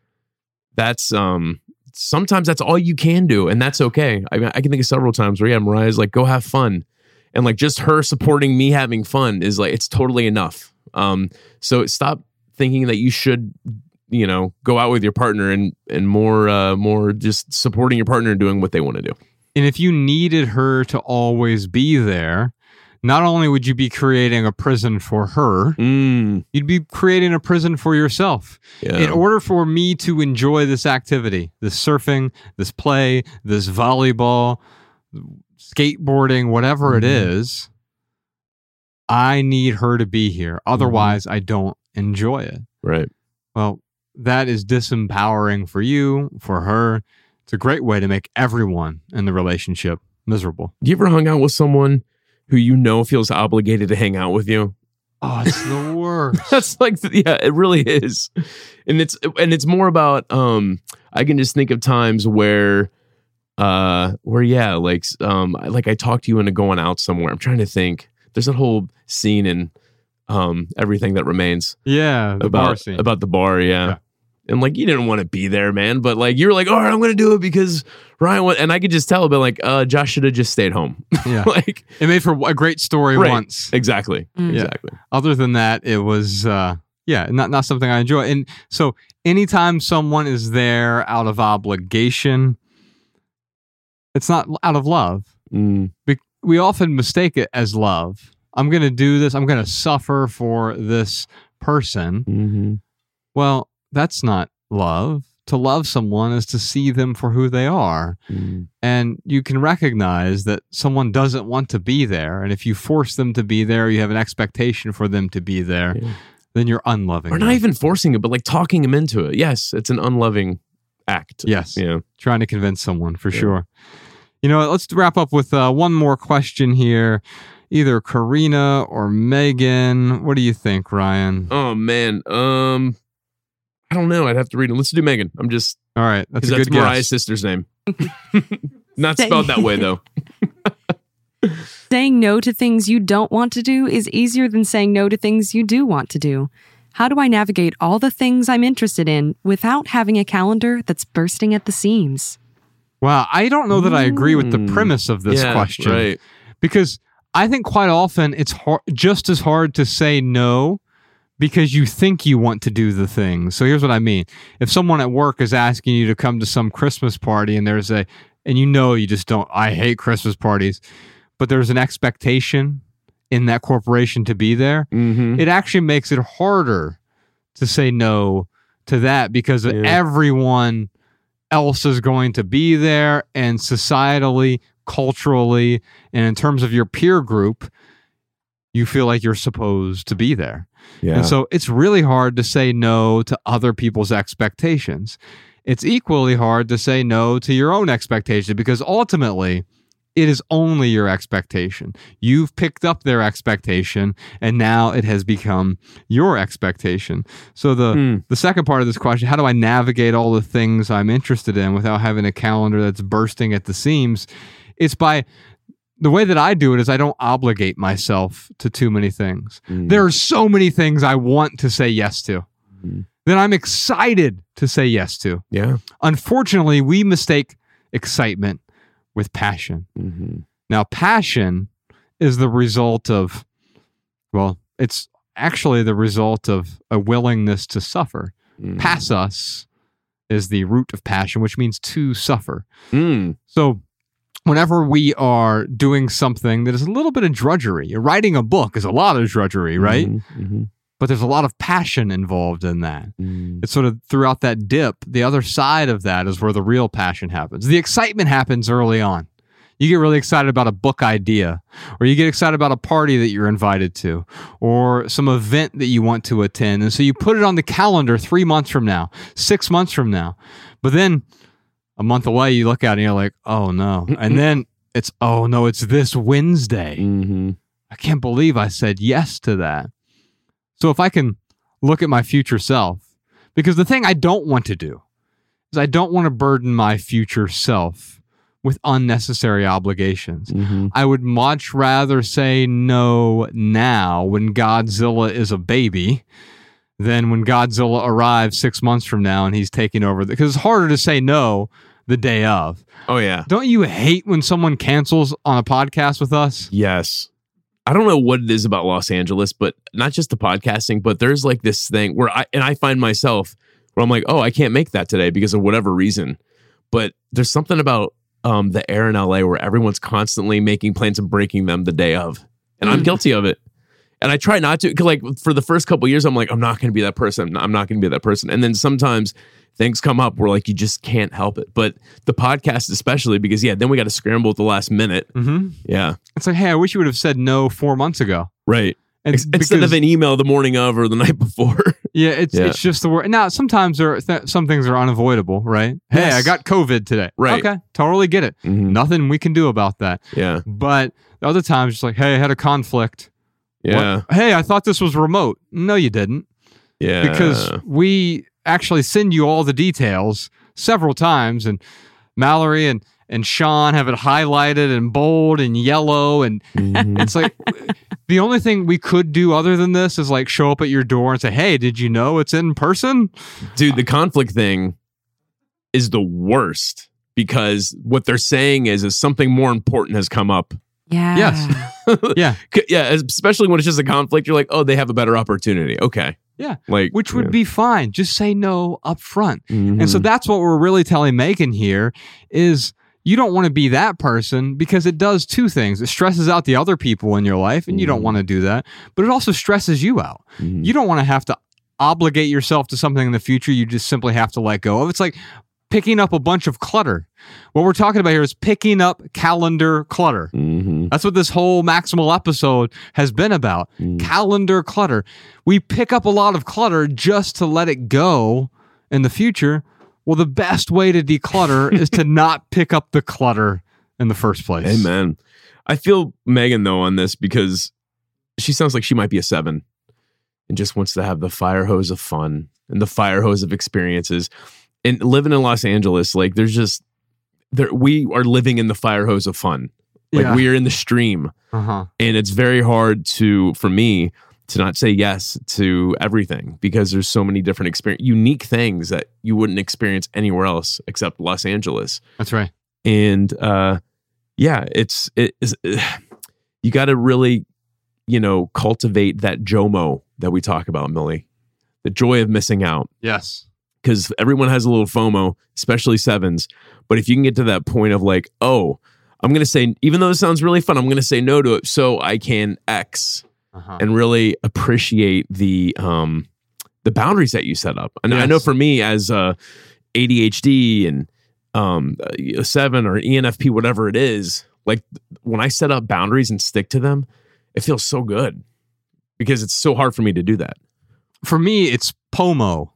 [SPEAKER 2] that's um sometimes that's all you can do, and that's okay. I mean, I can think of several times where yeah, Mariah's like, go have fun, and like just her supporting me having fun is like it's totally enough. Um, so stop thinking that you should you know go out with your partner and and more uh more just supporting your partner and doing what they want to do
[SPEAKER 1] And if you needed her to always be there, not only would you be creating a prison for her,
[SPEAKER 2] Mm,
[SPEAKER 1] you'd be creating a prison for yourself.
[SPEAKER 2] yeah.
[SPEAKER 1] In order for me to enjoy this activity, this surfing, this play, this volleyball, skateboarding, whatever it
[SPEAKER 2] Mhm.
[SPEAKER 1] is, I need her to be here. Otherwise, I don't enjoy it.
[SPEAKER 2] right.
[SPEAKER 1] Well, that is disempowering for you, for her. It's It's a great way to make everyone in the relationship miserable.
[SPEAKER 2] You ever hung out with someone who you know feels obligated to hang out with you?
[SPEAKER 1] Oh, it's the worst.
[SPEAKER 2] That's like yeah, it really is. And it's and it's more about um I can just think of times where uh where yeah, like um like I talked to you into going out somewhere. I'm trying to think. There's a whole scene in um everything that remains
[SPEAKER 1] yeah, the
[SPEAKER 2] about
[SPEAKER 1] bar scene.
[SPEAKER 2] about the bar, yeah.
[SPEAKER 1] Yeah.
[SPEAKER 2] And like you didn't want to be there, man, but like you were like, all right, I'm gonna do it because Ryan. wa-" And I could just tell, but like, uh, Josh should have just stayed home.
[SPEAKER 1] yeah,
[SPEAKER 2] like
[SPEAKER 1] it made for a great story
[SPEAKER 2] Right.
[SPEAKER 1] once.
[SPEAKER 2] exactly,
[SPEAKER 3] Mm.
[SPEAKER 1] Yeah.
[SPEAKER 2] exactly.
[SPEAKER 1] Other than that, it was uh, yeah, not not something I enjoy. And so, anytime someone is there out of obligation, it's not out of love.
[SPEAKER 2] Mm,
[SPEAKER 1] Be- we often mistake it as love. I'm going to do this. I'm going to suffer for this person.
[SPEAKER 2] mhm.
[SPEAKER 1] Well, that's not love. To love someone is to see them for who they are.
[SPEAKER 2] Mm.
[SPEAKER 1] And you can recognize that someone doesn't want to be there. And if you force them to be there, you have an expectation for them to be there,
[SPEAKER 2] Yeah.
[SPEAKER 1] then you're unloving.
[SPEAKER 2] Or
[SPEAKER 1] them.
[SPEAKER 2] not even forcing it, but like talking them into it. Yes, it's an unloving act.
[SPEAKER 1] Yes.
[SPEAKER 2] Yeah.
[SPEAKER 1] Trying to convince someone for
[SPEAKER 2] Yeah.
[SPEAKER 1] sure. You know, let's wrap up with uh, one more question here. Either Karina or Megan. What do you think, Ryan?
[SPEAKER 2] Oh man. Um, I don't know. I'd have to read it. Let's do Megan. I'm just
[SPEAKER 1] All right, that's
[SPEAKER 2] because
[SPEAKER 1] a
[SPEAKER 2] that's
[SPEAKER 1] good
[SPEAKER 2] Mariah's
[SPEAKER 1] guess.
[SPEAKER 2] sister's name. Not spelled that way though.
[SPEAKER 3] Saying no to things you don't want to do is easier than saying no to things you do want to do. How do I navigate all the things I'm interested in without having a calendar that's bursting at the seams?
[SPEAKER 1] Wow, I don't know that I agree with the
[SPEAKER 2] Mm.
[SPEAKER 1] premise of this
[SPEAKER 2] Yeah,
[SPEAKER 1] question
[SPEAKER 2] Right.
[SPEAKER 1] because I think quite often it's hard, just as hard to say no because you think you want to do the thing. So here's what I mean: if someone at work is asking you to come to some Christmas party and there's a and you know you just don't I hate Christmas parties, but there's an expectation in that corporation to be there,
[SPEAKER 2] Mm-hmm.
[SPEAKER 1] it actually makes it harder to say no to that because
[SPEAKER 2] Yeah.
[SPEAKER 1] everyone else is going to be there and societally, culturally, and in terms of your peer group, you feel like you're supposed to be there.
[SPEAKER 2] Yeah.
[SPEAKER 1] And so it's really hard to say no to other people's expectations. It's equally hard to say no to your own expectation because ultimately it is only your expectation. You've picked up their expectation and now it has become your expectation. So the
[SPEAKER 2] Hmm.
[SPEAKER 1] the second part of this question, how do I navigate all the things I'm interested in without having a calendar that's bursting at the seams? It's by the way that I do it is I don't obligate myself to too many things.
[SPEAKER 2] Mm.
[SPEAKER 1] There are so many things I want to say yes to
[SPEAKER 2] Mhm.
[SPEAKER 1] that I'm excited to say yes to.
[SPEAKER 2] Yeah.
[SPEAKER 1] Unfortunately, we mistake excitement with passion.
[SPEAKER 2] Mm-hmm.
[SPEAKER 1] Now, passion is the result of, well, it's actually the result of a willingness to suffer.
[SPEAKER 2] Mm.
[SPEAKER 1] Passus is the root of passion, which means to suffer.
[SPEAKER 2] Mm.
[SPEAKER 1] So, whenever we are doing something that is a little bit of drudgery, writing a book is a lot of drudgery, right?
[SPEAKER 2] Mhm.
[SPEAKER 1] But there's a lot of passion involved in that.
[SPEAKER 2] Mhm.
[SPEAKER 1] It's sort of throughout that dip, the other side of that is where the real passion happens. The excitement happens early on. You get really excited about a book idea, or you get excited about a party that you're invited to, or some event that you want to attend. And so you put it on the calendar three months from now, six months from now. But then a month away, you look at it and you're like, oh no. And then it's, oh no, it's this Wednesday.
[SPEAKER 2] Mhm.
[SPEAKER 1] I can't believe I said yes to that. So if I can look at my future self, because the thing I don't want to do is I don't want to burden my future self with unnecessary obligations.
[SPEAKER 2] Mhm.
[SPEAKER 1] I would much rather say no now when Godzilla is a baby than when Godzilla arrives six months from now and he's taking over. Because it's harder to say no the day of.
[SPEAKER 2] Oh yeah.
[SPEAKER 1] Don't you hate when someone cancels on a podcast with us?
[SPEAKER 2] Yes. I don't know what it is about Los Angeles, but not just the podcasting, but there's like this thing where I and I find myself where I'm like, oh, I can't make that today because of whatever reason. But there's something about um, the air in LA where everyone's constantly making plans and breaking them the day of, and I'm
[SPEAKER 3] Mm.
[SPEAKER 2] guilty of it. And I try not to, 'cause, like for the first couple years, I'm like, I'm not going to be that person. I'm not going to be that person. And then sometimes things come up where like you just can't help it. But the podcast, especially because yeah, then we got to scramble at the last minute.
[SPEAKER 1] Mm-hmm.
[SPEAKER 2] Yeah,
[SPEAKER 1] It's like, hey, I wish you would have said no four months ago.
[SPEAKER 2] right.
[SPEAKER 1] And
[SPEAKER 2] Ex- Instead
[SPEAKER 1] because-
[SPEAKER 2] of an email the morning of or the night before.
[SPEAKER 1] Yeah, it's
[SPEAKER 2] Yeah.
[SPEAKER 1] it's just the word. Now, sometimes there are th- some things are unavoidable, right? Hey,
[SPEAKER 2] Yes.
[SPEAKER 1] I got COVID today.
[SPEAKER 2] Right.
[SPEAKER 1] Okay, totally get it.
[SPEAKER 2] Mhm.
[SPEAKER 1] Nothing we can do about that.
[SPEAKER 2] Yeah.
[SPEAKER 1] But other times, just like, hey, I had a conflict. What-
[SPEAKER 2] Yeah.
[SPEAKER 1] Hey, I thought this was remote. No, you didn't,
[SPEAKER 2] Yeah.
[SPEAKER 1] because we actually send you all the details several times, and Mallory and and Shawn have it highlighted and bold and yellow, and
[SPEAKER 2] Mhm.
[SPEAKER 1] it's like the only thing we could do other than this is like show up at your door and say, "Hey, did you know it's in person?"
[SPEAKER 2] dude, the conflict thing is the worst because what they're saying is is something more important has come up.
[SPEAKER 3] Yeah.
[SPEAKER 1] Yes. Yeah.
[SPEAKER 2] Yeah, especially when it's just a conflict, you're like, oh, they have a better opportunity. Okay.
[SPEAKER 1] Yeah.
[SPEAKER 2] Like
[SPEAKER 1] Which would be fine. Just say no up front.
[SPEAKER 2] Mhm.
[SPEAKER 1] And so that's what we're really telling Megan here is you don't want to be that person because it does two things. It stresses out the other people in your life, and you don't
[SPEAKER 2] Mhm.
[SPEAKER 1] want to do that. But it also stresses you out.
[SPEAKER 2] Mhm.
[SPEAKER 1] You don't want to have to obligate yourself to something in the future you just simply have to let go of. It's like picking up a bunch of clutter. What we're talking about here is picking up calendar clutter.
[SPEAKER 2] Mhm.
[SPEAKER 1] That's what this whole maximal episode has been about.
[SPEAKER 2] Mm.
[SPEAKER 1] Calendar clutter. We pick up a lot of clutter just to let it go in the future. Well, the best way to declutter is to not pick up the clutter in the first place.
[SPEAKER 2] Amen. I feel Megan though on this because she sounds like she might be a seven and just wants to have the fire hose of fun and the fire hose of experiences. And living in Los Angeles, like there's just there we are living in the fire hose of fun. Like
[SPEAKER 1] Yeah.
[SPEAKER 2] we are in the stream.
[SPEAKER 1] Uh-huh.
[SPEAKER 2] And it's very hard to for me to not say yes to everything because there's so many different experience unique things that you wouldn't experience anywhere else except Los Angeles
[SPEAKER 1] That's right.
[SPEAKER 2] and uh yeah it's it is you got to really you know cultivate that jomo that we talk about millie the joy of missing out
[SPEAKER 1] Yes.
[SPEAKER 2] Because everyone has a little fomo especially sevens but if you can get to that point of like oh i'm gonna say even though this sounds really fun i'm gonna say no to it so i can x
[SPEAKER 1] Uh-huh.
[SPEAKER 2] and really appreciate the um the boundaries that you set up. And I know for me as uh ADHD and um a seven or ENFP, whatever it is, like when I set up boundaries and stick to them, it feels so good because it's so hard for me to do that.
[SPEAKER 1] For me, it's POMO.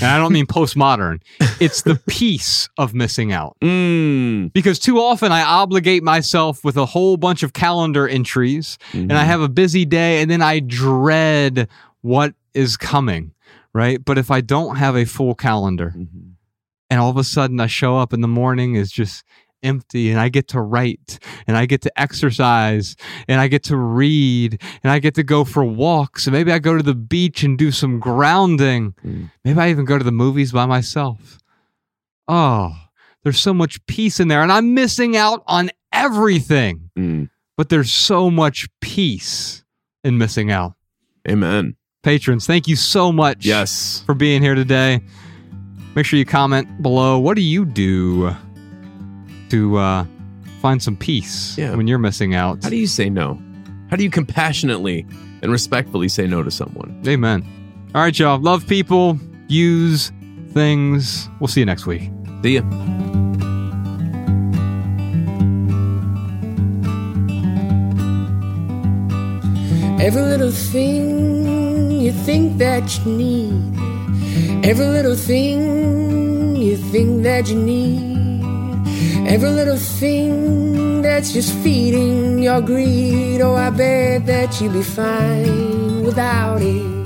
[SPEAKER 1] And I don't mean postmodern. It's the peace of missing out.
[SPEAKER 2] Mm.
[SPEAKER 1] Because too often I obligate myself with a whole bunch of calendar entries and I have a busy day and then I dread what is coming, right? But if I don't have a full calendar
[SPEAKER 2] Mhm.
[SPEAKER 1] and all of a sudden I show up in the morning is just empty and I get to write and I get to exercise and I get to read and I get to go for walks and maybe I go to the beach and do some grounding.
[SPEAKER 2] Mm.
[SPEAKER 1] Maybe I even go to the movies by myself. Oh, there's so much peace in there and I'm missing out on everything,
[SPEAKER 2] Mm.
[SPEAKER 1] but there's so much peace in missing out.
[SPEAKER 2] Amen.
[SPEAKER 1] Patrons, thank you so much
[SPEAKER 2] Yes.
[SPEAKER 1] for being here today. Make sure you comment below. What do you do to uh, find some peace
[SPEAKER 2] Yeah.
[SPEAKER 1] when you're missing out?
[SPEAKER 2] How do you say no? How do you compassionately and respectfully say no to someone?
[SPEAKER 1] Amen. All right, y'all. Love people, use things. We'll see you next week.
[SPEAKER 2] See ya.
[SPEAKER 5] Every little thing you think that you need. Every little thing you think that you need. Every little thing that's just feeding your greed. Oh, I bet that you'd be fine without it.